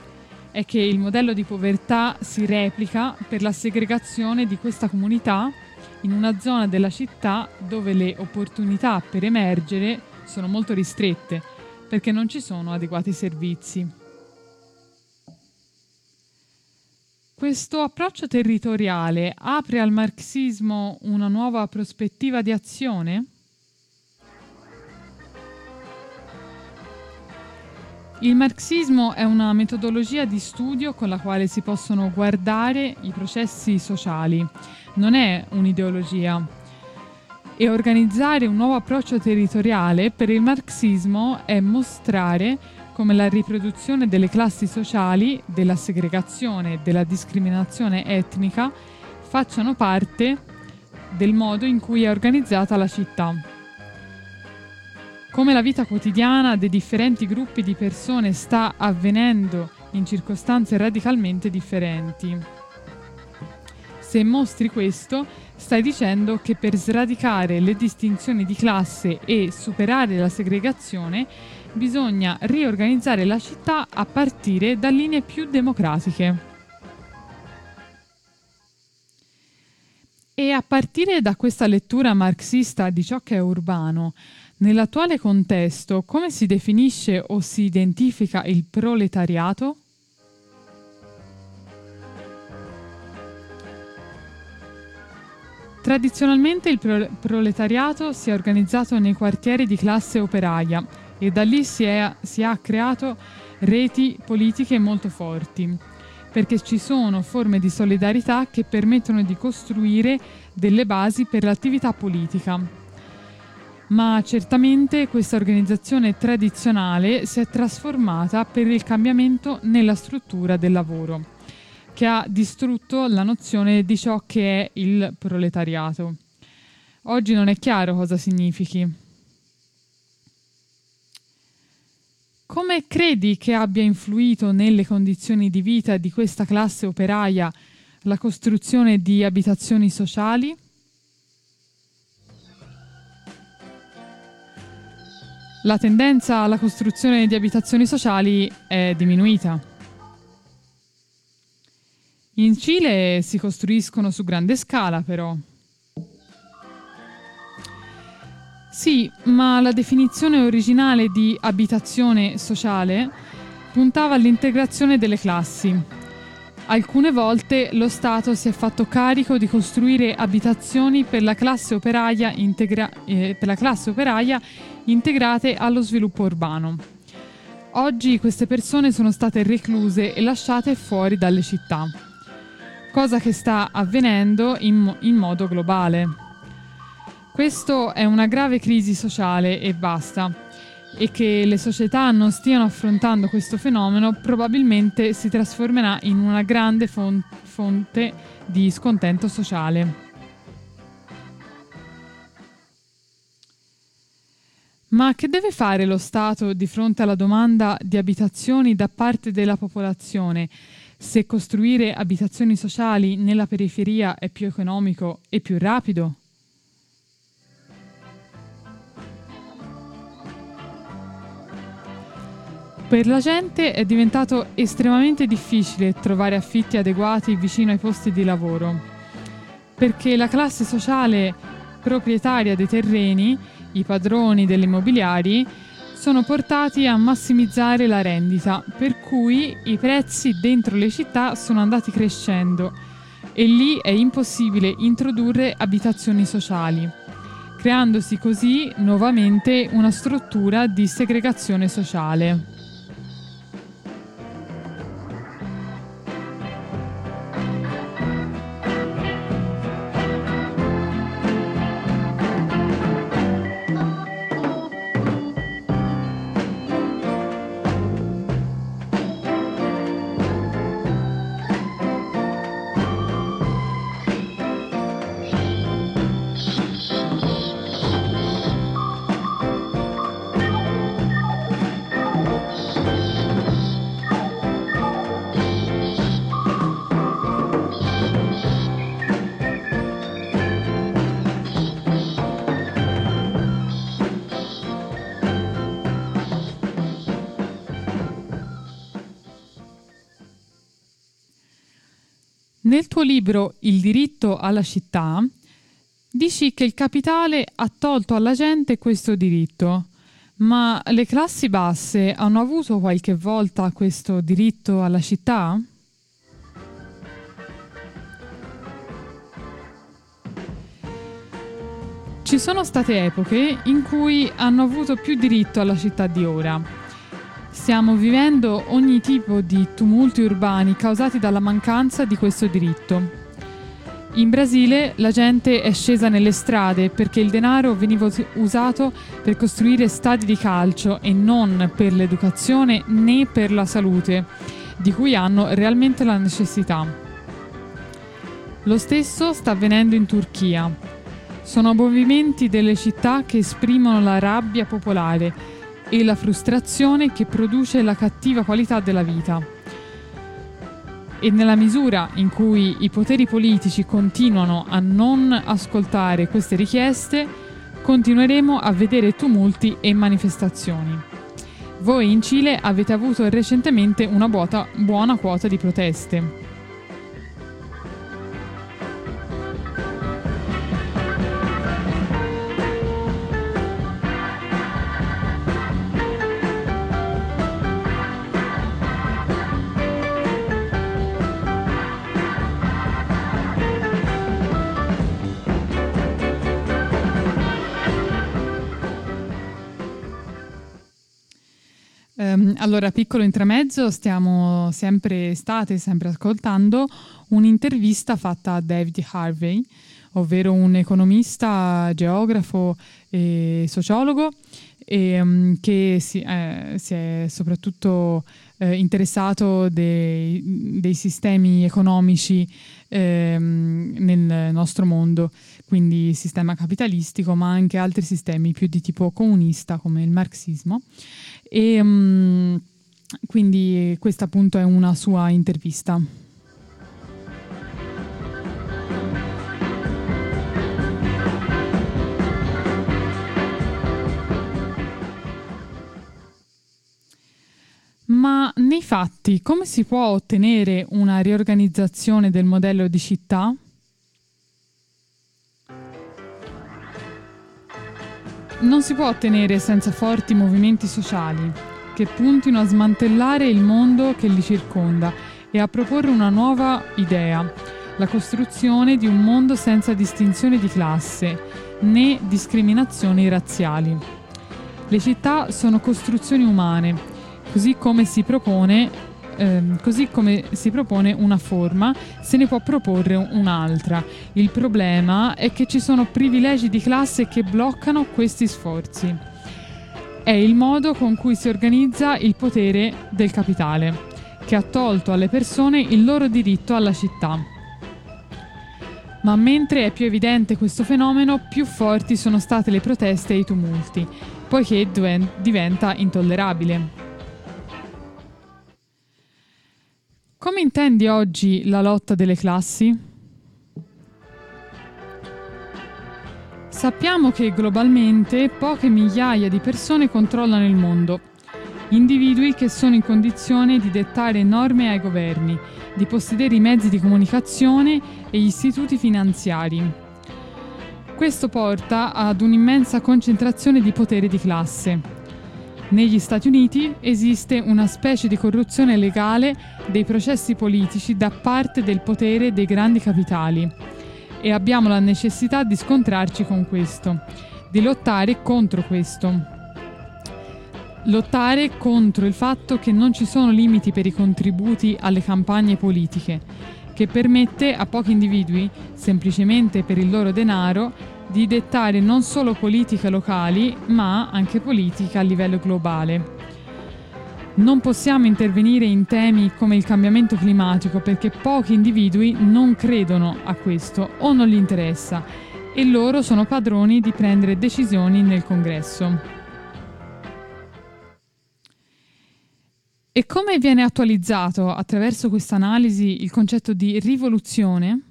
è che il modello di povertà si replica per la segregazione di questa comunità in una zona della città dove le opportunità per emergere sono molto ristrette perché non ci sono adeguati servizi. Questo approccio territoriale apre al marxismo una nuova prospettiva di azione? Il marxismo è una metodologia di studio con la quale si possono guardare i processi sociali, non è un'ideologia. E organizzare un nuovo approccio territoriale per il marxismo è mostrare come la riproduzione delle classi sociali, della segregazione e della discriminazione etnica facciano parte del modo in cui è organizzata la città come la vita quotidiana dei differenti gruppi di persone sta avvenendo in circostanze radicalmente differenti. Se mostri questo, stai dicendo che per sradicare le distinzioni di classe e superare la segregazione bisogna riorganizzare la città a partire da linee più democratiche. E a partire da questa lettura marxista di ciò che è urbano, Nell'attuale contesto, come si definisce o si identifica il proletariato? Tradizionalmente il pro- proletariato si è organizzato nei quartieri di classe operaia e da lì si, è, si ha creato reti politiche molto forti, perché ci sono forme di solidarietà che permettono di costruire delle basi per l'attività politica ma certamente questa organizzazione tradizionale si è trasformata per il cambiamento nella struttura del lavoro, che ha distrutto la nozione di ciò che è il proletariato. Oggi non è chiaro cosa significhi. Come credi che abbia influito nelle condizioni di vita di questa classe operaia la costruzione di abitazioni sociali? la tendenza alla costruzione di abitazioni sociali è diminuita. In Cile si costruiscono su grande scala, però. Sì, ma la definizione originale di abitazione sociale puntava all'integrazione delle classi. Alcune volte lo Stato si è fatto carico di costruire abitazioni per la classe operaia, integra- eh, per la classe operaia integrate allo sviluppo urbano. Oggi queste persone sono state recluse e lasciate fuori dalle città, cosa che sta avvenendo in, in modo globale. Questo è una grave crisi sociale e basta, e che le società non stiano affrontando questo fenomeno probabilmente si trasformerà in una grande fonte di scontento sociale. Ma che deve fare lo Stato di fronte alla domanda di abitazioni da parte della popolazione se costruire abitazioni sociali nella periferia è più economico e più rapido? Per la gente è diventato estremamente difficile trovare affitti adeguati vicino ai posti di lavoro, perché la classe sociale proprietaria dei terreni i padroni delle immobiliari sono portati a massimizzare la rendita, per cui i prezzi dentro le città sono andati crescendo e lì è impossibile introdurre abitazioni sociali, creandosi così nuovamente una struttura di segregazione sociale. Nel tuo libro Il diritto alla città dici che il capitale ha tolto alla gente questo diritto, ma le classi basse hanno avuto qualche volta questo diritto alla città? Ci sono state epoche in cui hanno avuto più diritto alla città di ora. Stiamo vivendo ogni tipo di tumulti urbani causati dalla mancanza di questo diritto. In Brasile la gente è scesa nelle strade perché il denaro veniva usato per costruire stadi di calcio e non per l'educazione né per la salute, di cui hanno realmente la necessità. Lo stesso sta avvenendo in Turchia. Sono movimenti delle città che esprimono la rabbia popolare e la frustrazione che produce la cattiva qualità della vita. E nella misura in cui i poteri politici continuano a non ascoltare queste richieste, continueremo a vedere tumulti e manifestazioni. Voi in Cile avete avuto recentemente una buona quota di proteste. Allora, piccolo intramezzo, stiamo sempre, state sempre ascoltando un'intervista fatta a David Harvey, ovvero un economista, geografo e sociologo e, um, che si, eh, si, è soprattutto eh, interessato dei, dei, sistemi economici eh, nel nostro mondo, quindi sistema capitalistico, ma anche altri sistemi più di tipo comunista come il marxismo. E um, quindi questa appunto è una sua intervista. Ma nei fatti come si può ottenere una riorganizzazione del modello di città? Non si può ottenere senza forti movimenti sociali che puntino a smantellare il mondo che li circonda e a proporre una nuova idea, la costruzione di un mondo senza distinzione di classe né discriminazioni razziali. Le città sono costruzioni umane, così come si propone ehm, così come si propone una forma, se ne può proporre un'altra. Il problema è che ci sono privilegi di classe che bloccano questi sforzi. È il modo con cui si organizza il potere del capitale, che ha tolto alle persone il loro diritto alla città. Ma mentre è più evidente questo fenomeno, più forti sono state le proteste e i tumulti, poiché diventa intollerabile. Come intendi oggi la lotta delle classi? Sappiamo che globalmente poche migliaia di persone controllano il mondo, individui che sono in condizione di dettare norme ai governi, di possedere i mezzi di comunicazione e gli istituti finanziari. Questo porta ad un'immensa concentrazione di potere di classe, negli Stati Uniti esiste una specie di corruzione legale dei processi politici da parte del potere dei grandi capitali e abbiamo la necessità di scontrarci con questo, di lottare contro questo. Lottare contro il fatto che non ci sono limiti per i contributi alle campagne politiche, che permette a pochi individui, semplicemente per il loro denaro, di dettare non solo politiche locali, ma anche politiche a livello globale. Non possiamo intervenire in temi come il cambiamento climatico perché pochi individui non credono a questo o non gli interessa e loro sono padroni di prendere decisioni nel congresso. E come viene attualizzato attraverso questa analisi il concetto di rivoluzione?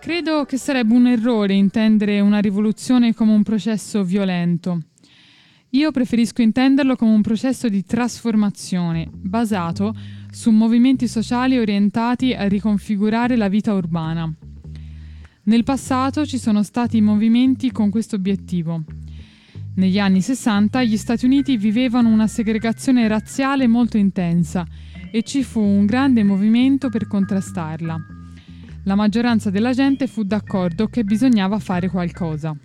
Credo che sarebbe un errore intendere una rivoluzione come un processo violento. Io preferisco intenderlo come un processo di trasformazione basato su movimenti sociali orientati a riconfigurare la vita urbana. Nel passato ci sono stati movimenti con questo obiettivo. Negli anni 60 gli Stati Uniti vivevano una segregazione razziale molto intensa e ci fu un grande movimento per contrastarla. La maggioranza della gente fu d'accordo che bisognava fare qualcosa.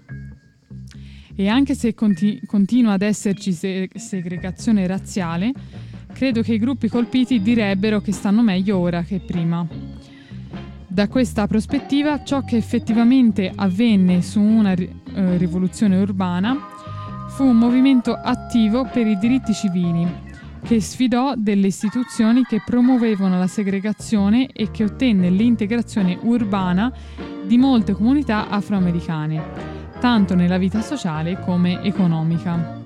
E anche se conti- continua ad esserci se- segregazione razziale, credo che i gruppi colpiti direbbero che stanno meglio ora che prima. Da questa prospettiva, ciò che effettivamente avvenne su una eh, rivoluzione urbana fu un movimento attivo per i diritti civili, che sfidò delle istituzioni che promuovevano la segregazione e che ottenne l'integrazione urbana di molte comunità afroamericane, tanto nella vita sociale come economica.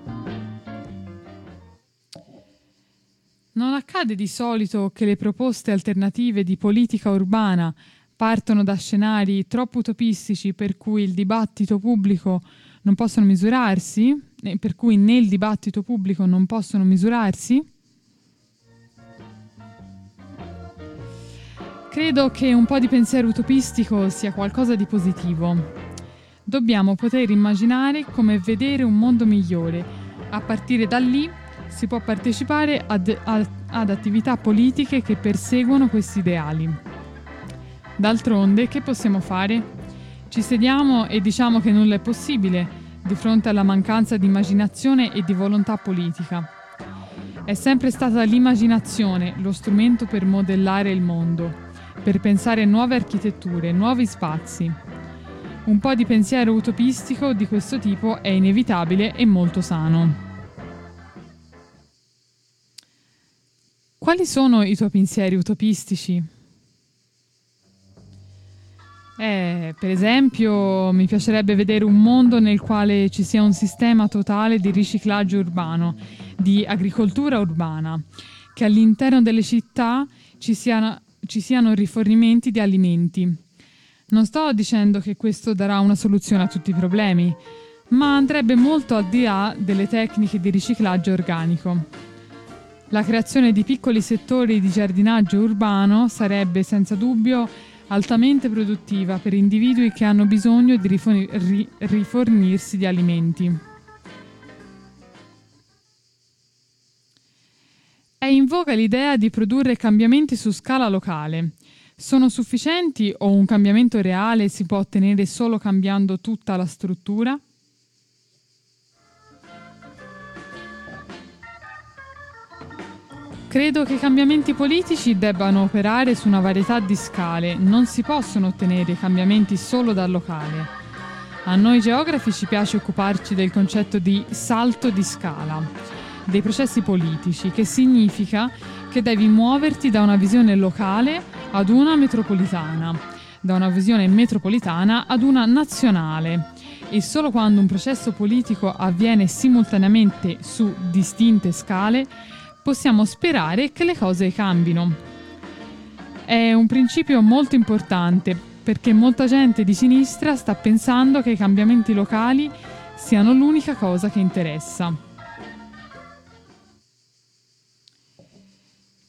Non accade di solito che le proposte alternative di politica urbana partono da scenari troppo utopistici per cui il dibattito pubblico non possono misurarsi, per cui nel dibattito pubblico non possono misurarsi? Credo che un po' di pensiero utopistico sia qualcosa di positivo. Dobbiamo poter immaginare come vedere un mondo migliore. A partire da lì si può partecipare ad, ad, ad attività politiche che perseguono questi ideali. D'altronde, che possiamo fare? Ci sediamo e diciamo che nulla è possibile di fronte alla mancanza di immaginazione e di volontà politica. È sempre stata l'immaginazione lo strumento per modellare il mondo, per pensare nuove architetture, nuovi spazi. Un po' di pensiero utopistico di questo tipo è inevitabile e molto sano. Quali sono i tuoi pensieri utopistici? Eh, per esempio, mi piacerebbe vedere un mondo nel quale ci sia un sistema totale di riciclaggio urbano, di agricoltura urbana, che all'interno delle città ci siano, ci siano rifornimenti di alimenti. Non sto dicendo che questo darà una soluzione a tutti i problemi, ma andrebbe molto al di là delle tecniche di riciclaggio organico. La creazione di piccoli settori di giardinaggio urbano sarebbe senza dubbio altamente produttiva per individui che hanno bisogno di rifornirsi di alimenti. È in voga l'idea di produrre cambiamenti su scala locale. Sono sufficienti o un cambiamento reale si può ottenere solo cambiando tutta la struttura? Credo che i cambiamenti politici debbano operare su una varietà di scale, non si possono ottenere cambiamenti solo dal locale. A noi geografi ci piace occuparci del concetto di salto di scala, dei processi politici, che significa che devi muoverti da una visione locale ad una metropolitana, da una visione metropolitana ad una nazionale. E solo quando un processo politico avviene simultaneamente su distinte scale, possiamo sperare che le cose cambino. È un principio molto importante perché molta gente di sinistra sta pensando che i cambiamenti locali siano l'unica cosa che interessa.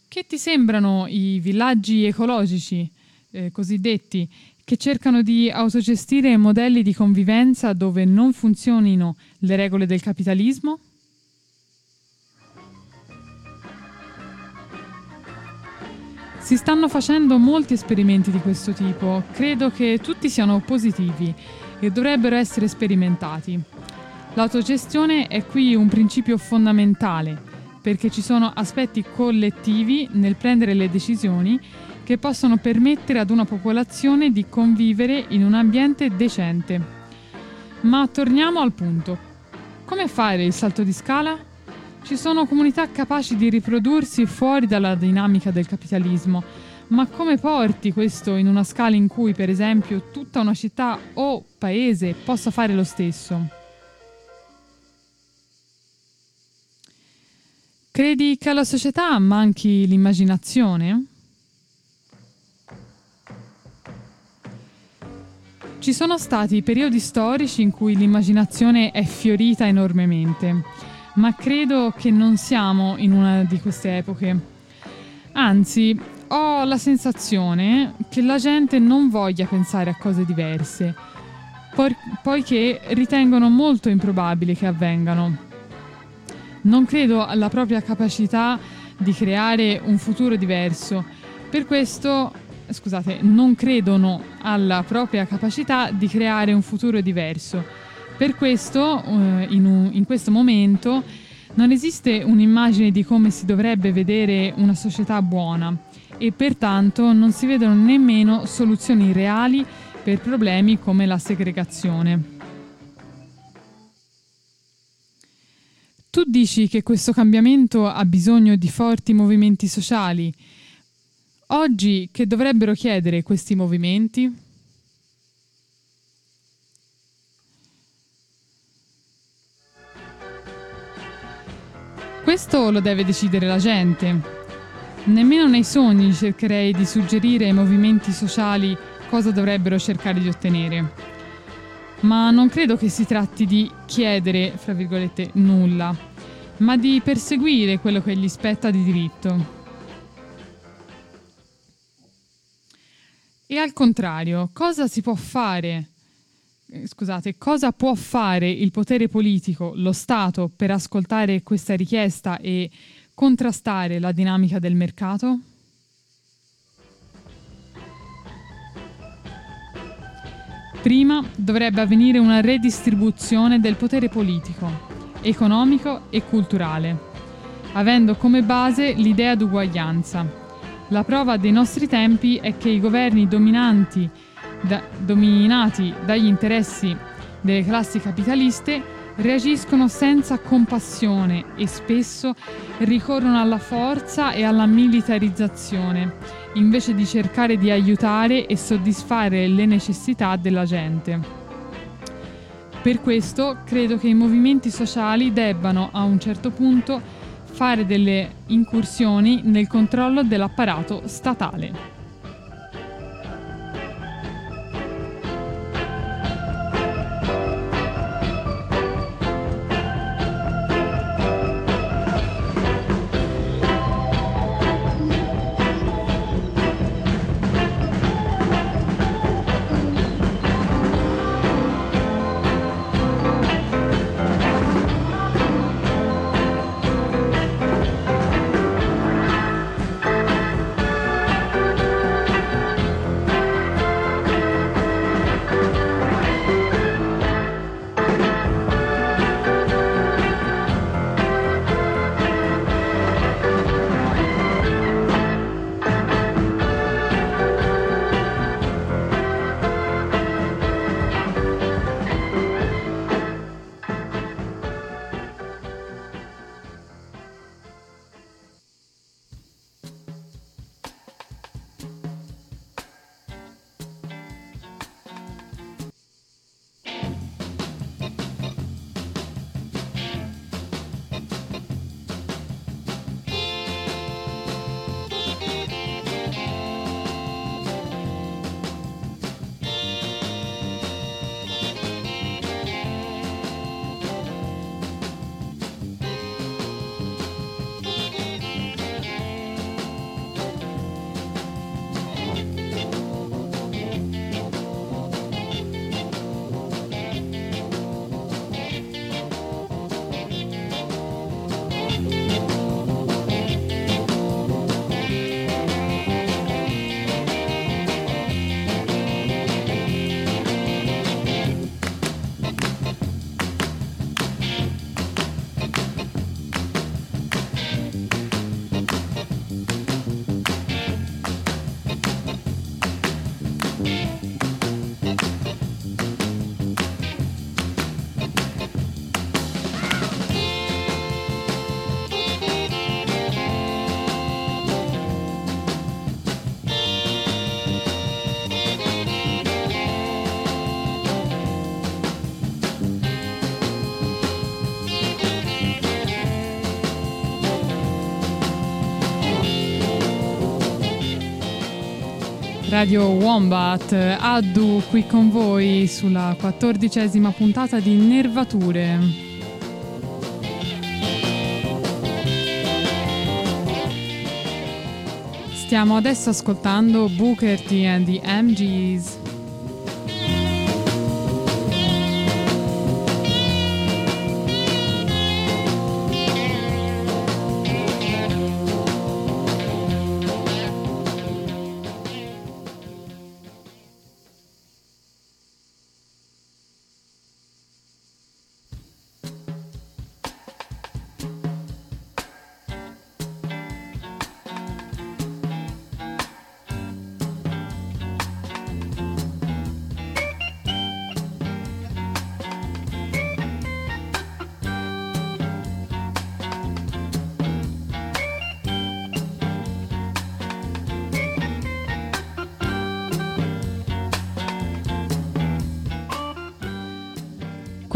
Che ti sembrano i villaggi ecologici, eh, cosiddetti, che cercano di autogestire modelli di convivenza dove non funzionino le regole del capitalismo? Si stanno facendo molti esperimenti di questo tipo, credo che tutti siano positivi e dovrebbero essere sperimentati. L'autogestione è qui un principio fondamentale perché ci sono aspetti collettivi nel prendere le decisioni che possono permettere ad una popolazione di convivere in un ambiente decente. Ma torniamo al punto. Come fare il salto di scala? Ci sono comunità capaci di riprodursi fuori dalla dinamica del capitalismo, ma come porti questo in una scala in cui, per esempio, tutta una città o paese possa fare lo stesso? Credi che alla società manchi l'immaginazione? Ci sono stati periodi storici in cui l'immaginazione è fiorita enormemente ma credo che non siamo in una di queste epoche. Anzi, ho la sensazione che la gente non voglia pensare a cose diverse, por- poiché ritengono molto improbabile che avvengano. Non credo alla propria capacità di creare un futuro diverso. Per questo, scusate, non credono alla propria capacità di creare un futuro diverso. Per questo, eh, in, un, in questo momento, non esiste un'immagine di come si dovrebbe vedere una società buona e pertanto non si vedono nemmeno soluzioni reali per problemi come la segregazione. Tu dici che questo cambiamento ha bisogno di forti movimenti sociali. Oggi che dovrebbero chiedere questi movimenti? Questo lo deve decidere la gente. Nemmeno nei sogni cercherei di suggerire ai movimenti sociali cosa dovrebbero cercare di ottenere. Ma non credo che si tratti di chiedere, fra virgolette, nulla, ma di perseguire quello che gli spetta di diritto. E al contrario, cosa si può fare? Eh, scusate, cosa può fare il potere politico, lo Stato, per ascoltare questa richiesta e contrastare la dinamica del mercato? Prima dovrebbe avvenire una redistribuzione del potere politico, economico e culturale, avendo come base l'idea d'uguaglianza. La prova dei nostri tempi è che i governi dominanti, da, dominati dagli interessi delle classi capitaliste reagiscono senza compassione e spesso ricorrono alla forza e alla militarizzazione, invece di cercare di aiutare e soddisfare le necessità della gente. Per questo credo che i movimenti sociali debbano a un certo punto fare delle incursioni nel controllo dell'apparato statale. Radio Wombat, Addu qui con voi sulla quattordicesima puntata di Nervature. Stiamo adesso ascoltando Booker T and the MGs.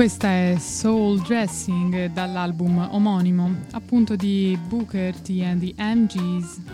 Questa è Soul Dressing dall'album omonimo, appunto di Booker T and the MGs.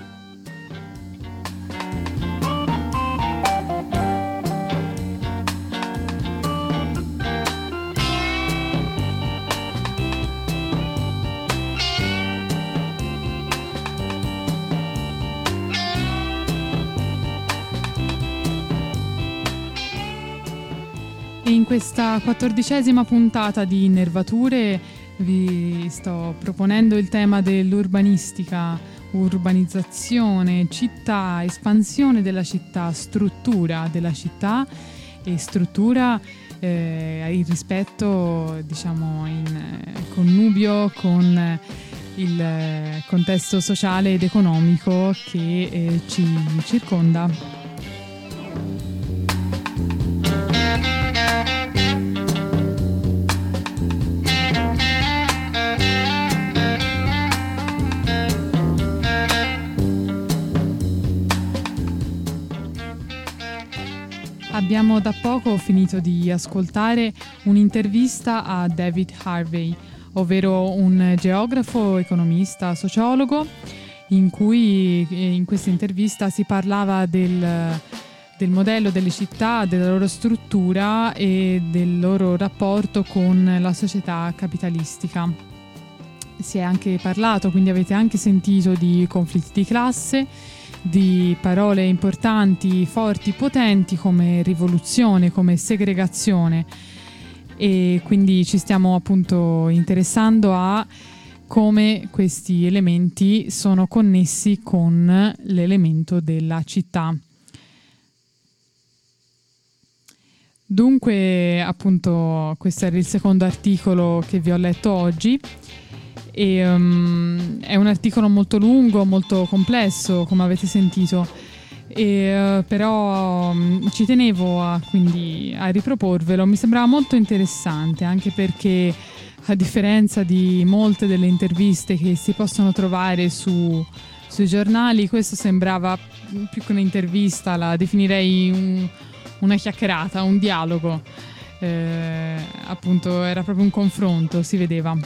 Questa quattordicesima puntata di Nervature vi sto proponendo il tema dell'urbanistica, urbanizzazione, città, espansione della città, struttura della città e struttura eh, il rispetto diciamo in eh, connubio con il contesto sociale ed economico che eh, ci circonda. Abbiamo da poco finito di ascoltare un'intervista a David Harvey, ovvero un geografo, economista, sociologo, in cui eh, in questa intervista si parlava del, del modello delle città, della loro struttura e del loro rapporto con la società capitalistica. Si è anche parlato, quindi avete anche sentito di conflitti di classe di parole importanti, forti, potenti come rivoluzione, come segregazione e quindi ci stiamo appunto interessando a come questi elementi sono connessi con l'elemento della città. Dunque, appunto, questo era il secondo articolo che vi ho letto oggi e, um, è un articolo molto lungo, molto complesso, come avete sentito. E, uh, però um, ci tenevo a, quindi, a riproporvelo, mi sembrava molto interessante anche perché a differenza di molte delle interviste che si possono trovare su, sui giornali, questo sembrava più che un'intervista, la definirei un, una chiacchierata, un dialogo. Eh, appunto era proprio un confronto, si vedeva.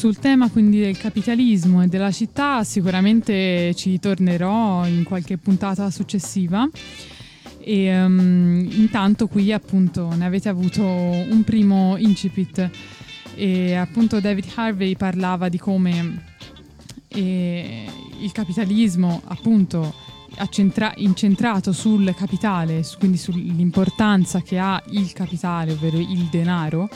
Sul tema quindi del capitalismo e della città sicuramente ci tornerò in qualche puntata successiva. E um, intanto qui appunto ne avete avuto un primo incipit. E appunto David Harvey parlava di come eh, il capitalismo appunto accentra- incentrato sul capitale, quindi sull'importanza che ha il capitale, ovvero il denaro,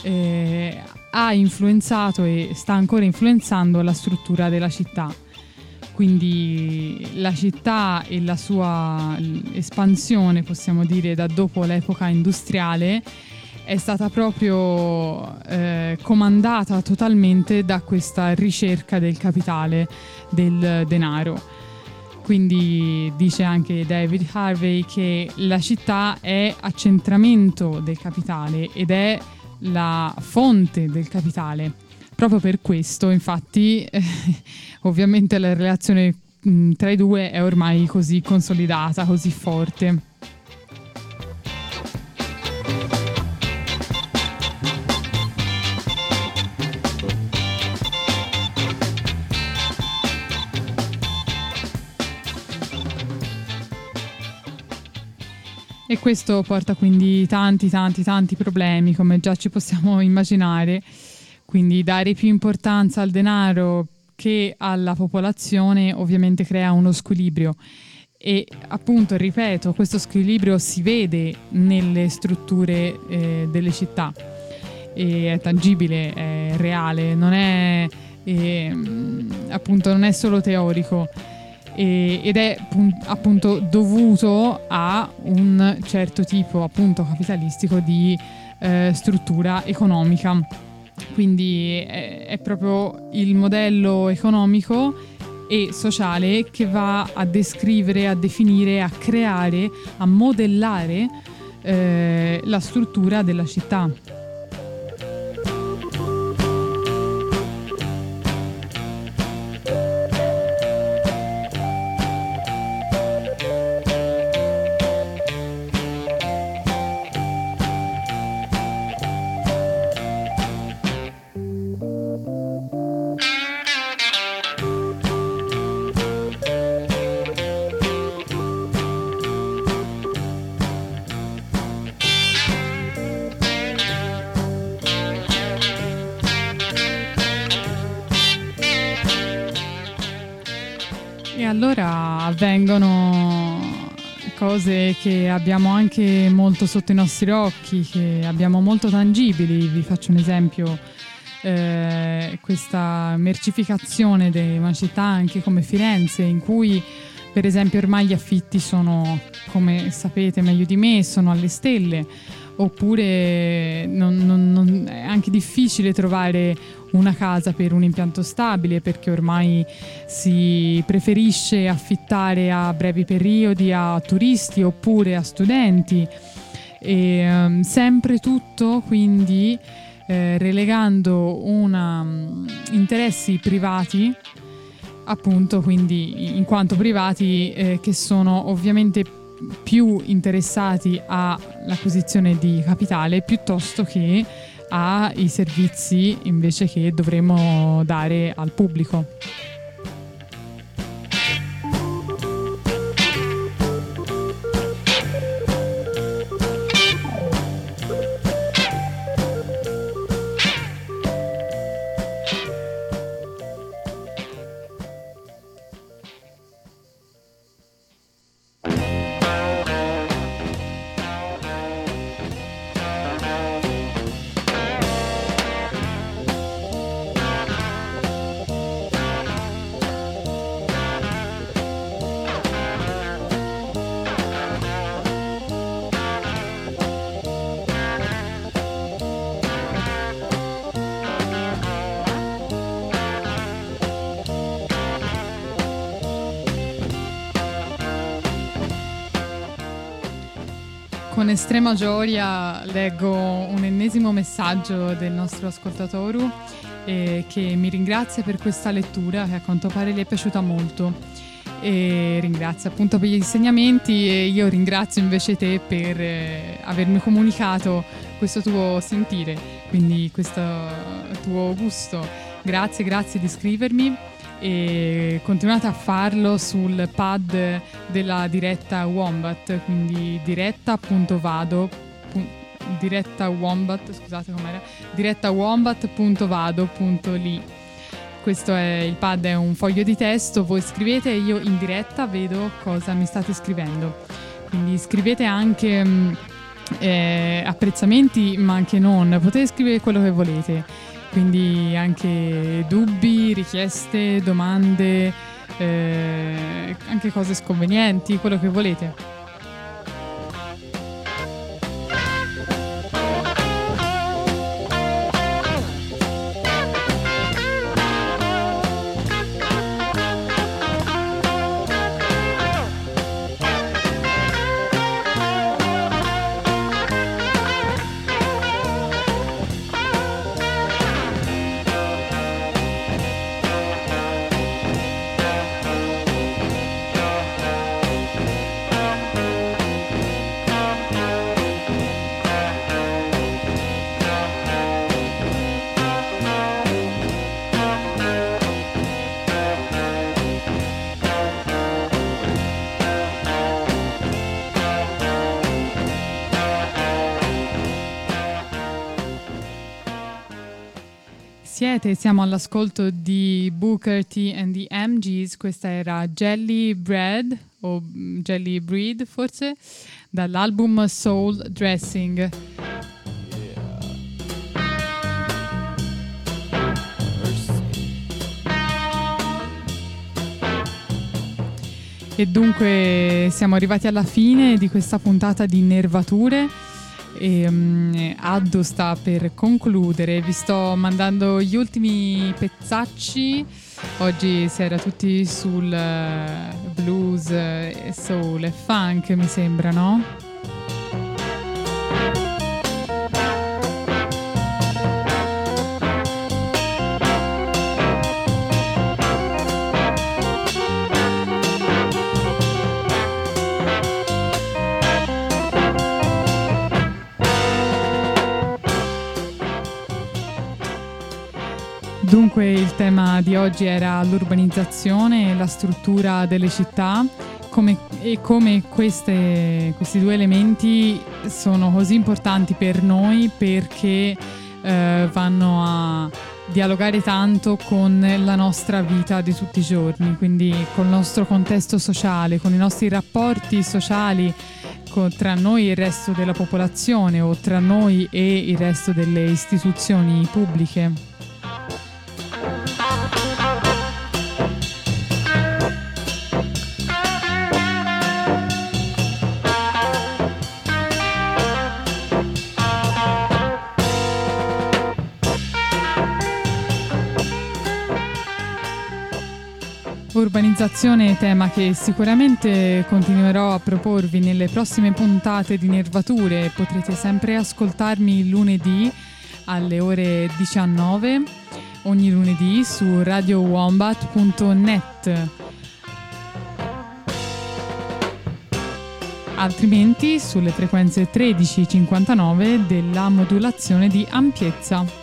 eh, ha influenzato e sta ancora influenzando la struttura della città. Quindi la città e la sua espansione, possiamo dire, da dopo l'epoca industriale è stata proprio eh, comandata totalmente da questa ricerca del capitale, del denaro. Quindi dice anche David Harvey che la città è accentramento del capitale ed è la fonte del capitale. Proprio per questo, infatti, eh, (laughs) ovviamente la relazione mh, tra i due è ormai così consolidata, così forte. E questo porta quindi tanti, tanti, tanti problemi, come già ci possiamo (laughs) immaginare. Quindi dare più importanza al denaro che alla popolazione ovviamente crea uno squilibrio. E appunto, ripeto, questo squilibrio si vede nelle strutture eh, delle città. E è tangibile, è reale, non è, eh, appunto, non è solo teorico e, ed è appunto dovuto a un certo tipo appunto capitalistico di eh, struttura economica. Quindi è, è proprio il modello economico e sociale che va a descrivere, a definire, a creare, a modellare eh, la struttura della città. Allora avvengono cose che abbiamo anche molto sotto i nostri occhi, che abbiamo molto tangibili. Vi faccio un esempio, eh, questa mercificazione di una città anche come Firenze, in cui per esempio ormai gli affitti sono, come sapete meglio di me, sono alle stelle, oppure non, non, non, è anche difficile trovare una casa per un impianto stabile perché ormai si preferisce affittare a brevi periodi a turisti oppure a studenti. E um, sempre tutto quindi eh, relegando una, um, interessi privati appunto quindi in quanto privati eh, che sono ovviamente più interessati all'acquisizione di capitale piuttosto che ai servizi invece che dovremo dare al pubblico. Estrema gioia leggo un ennesimo messaggio del nostro ascoltatore eh, che mi ringrazia per questa lettura che a quanto pare gli è piaciuta molto e ringrazia appunto per gli insegnamenti e io ringrazio invece te per eh, avermi comunicato questo tuo sentire, quindi questo tuo gusto. Grazie, grazie di scrivermi e continuate a farlo sul pad della diretta Wombat, quindi diretta.vado diretta Wombat, scusate com'era, diretta wombat.vado.li. Questo è il pad, è un foglio di testo, voi scrivete e io in diretta vedo cosa mi state scrivendo. Quindi scrivete anche mh, eh, apprezzamenti, ma anche non, potete scrivere quello che volete quindi anche dubbi, richieste, domande, eh, anche cose sconvenienti, quello che volete. Siete? Siamo all'ascolto di Booker T and the MGs. Questa era Jelly Bread o Jelly Breed forse dall'album Soul Dressing. E dunque siamo arrivati alla fine di questa puntata di Nervature e um, Addo sta per concludere. Vi sto mandando gli ultimi pezzacci. Oggi si era tutti sul uh, blues, uh, soul e funk, mi sembra, no? Dunque il tema di oggi era l'urbanizzazione e la struttura delle città come, e come queste, questi due elementi sono così importanti per noi perché eh, vanno a dialogare tanto con la nostra vita di tutti i giorni, quindi col nostro contesto sociale, con i nostri rapporti sociali tra noi e il resto della popolazione o tra noi e il resto delle istituzioni pubbliche. Urbanizzazione, tema che sicuramente continuerò a proporvi nelle prossime puntate di Nervature. Potrete sempre ascoltarmi lunedì alle ore 19, ogni lunedì su radiowombat.net. Altrimenti sulle frequenze 13-59 della modulazione di ampiezza.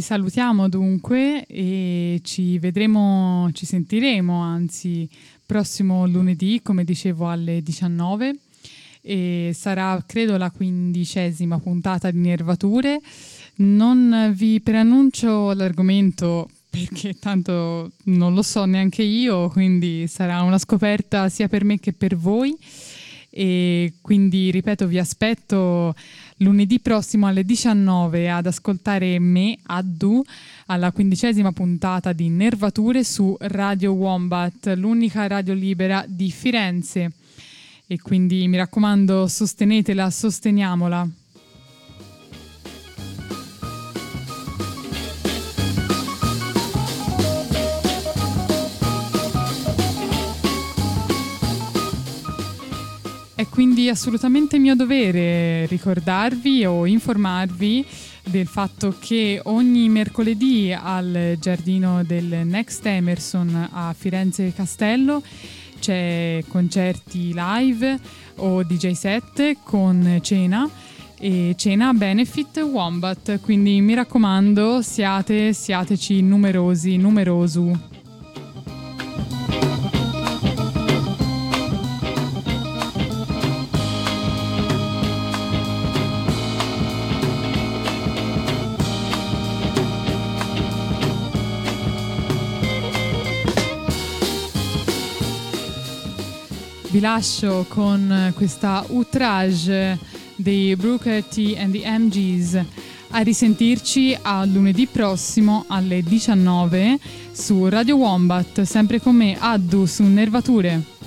Ci salutiamo dunque e ci vedremo, ci sentiremo anzi prossimo lunedì, come dicevo, alle 19 e sarà credo la quindicesima puntata di Nervature. Non vi preannuncio l'argomento perché tanto non lo so neanche io, quindi sarà una scoperta sia per me che per voi. E quindi ripeto, vi aspetto lunedì prossimo alle 19 ad ascoltare me, Addu, alla quindicesima puntata di Nervature su Radio Wombat, l'unica radio libera di Firenze. E quindi mi raccomando, sostenetela, sosteniamola. È quindi assolutamente mio dovere ricordarvi o informarvi del fatto che ogni mercoledì al giardino del Next Emerson a Firenze Castello c'è concerti live o DJ set con cena e cena benefit Wombat, quindi mi raccomando siate, siateci numerosi, numerosu. Vi lascio con questa outrage dei Brooker T and the MGs. A risentirci a lunedì prossimo alle 19 su Radio Wombat, sempre con me Addu su Nervature.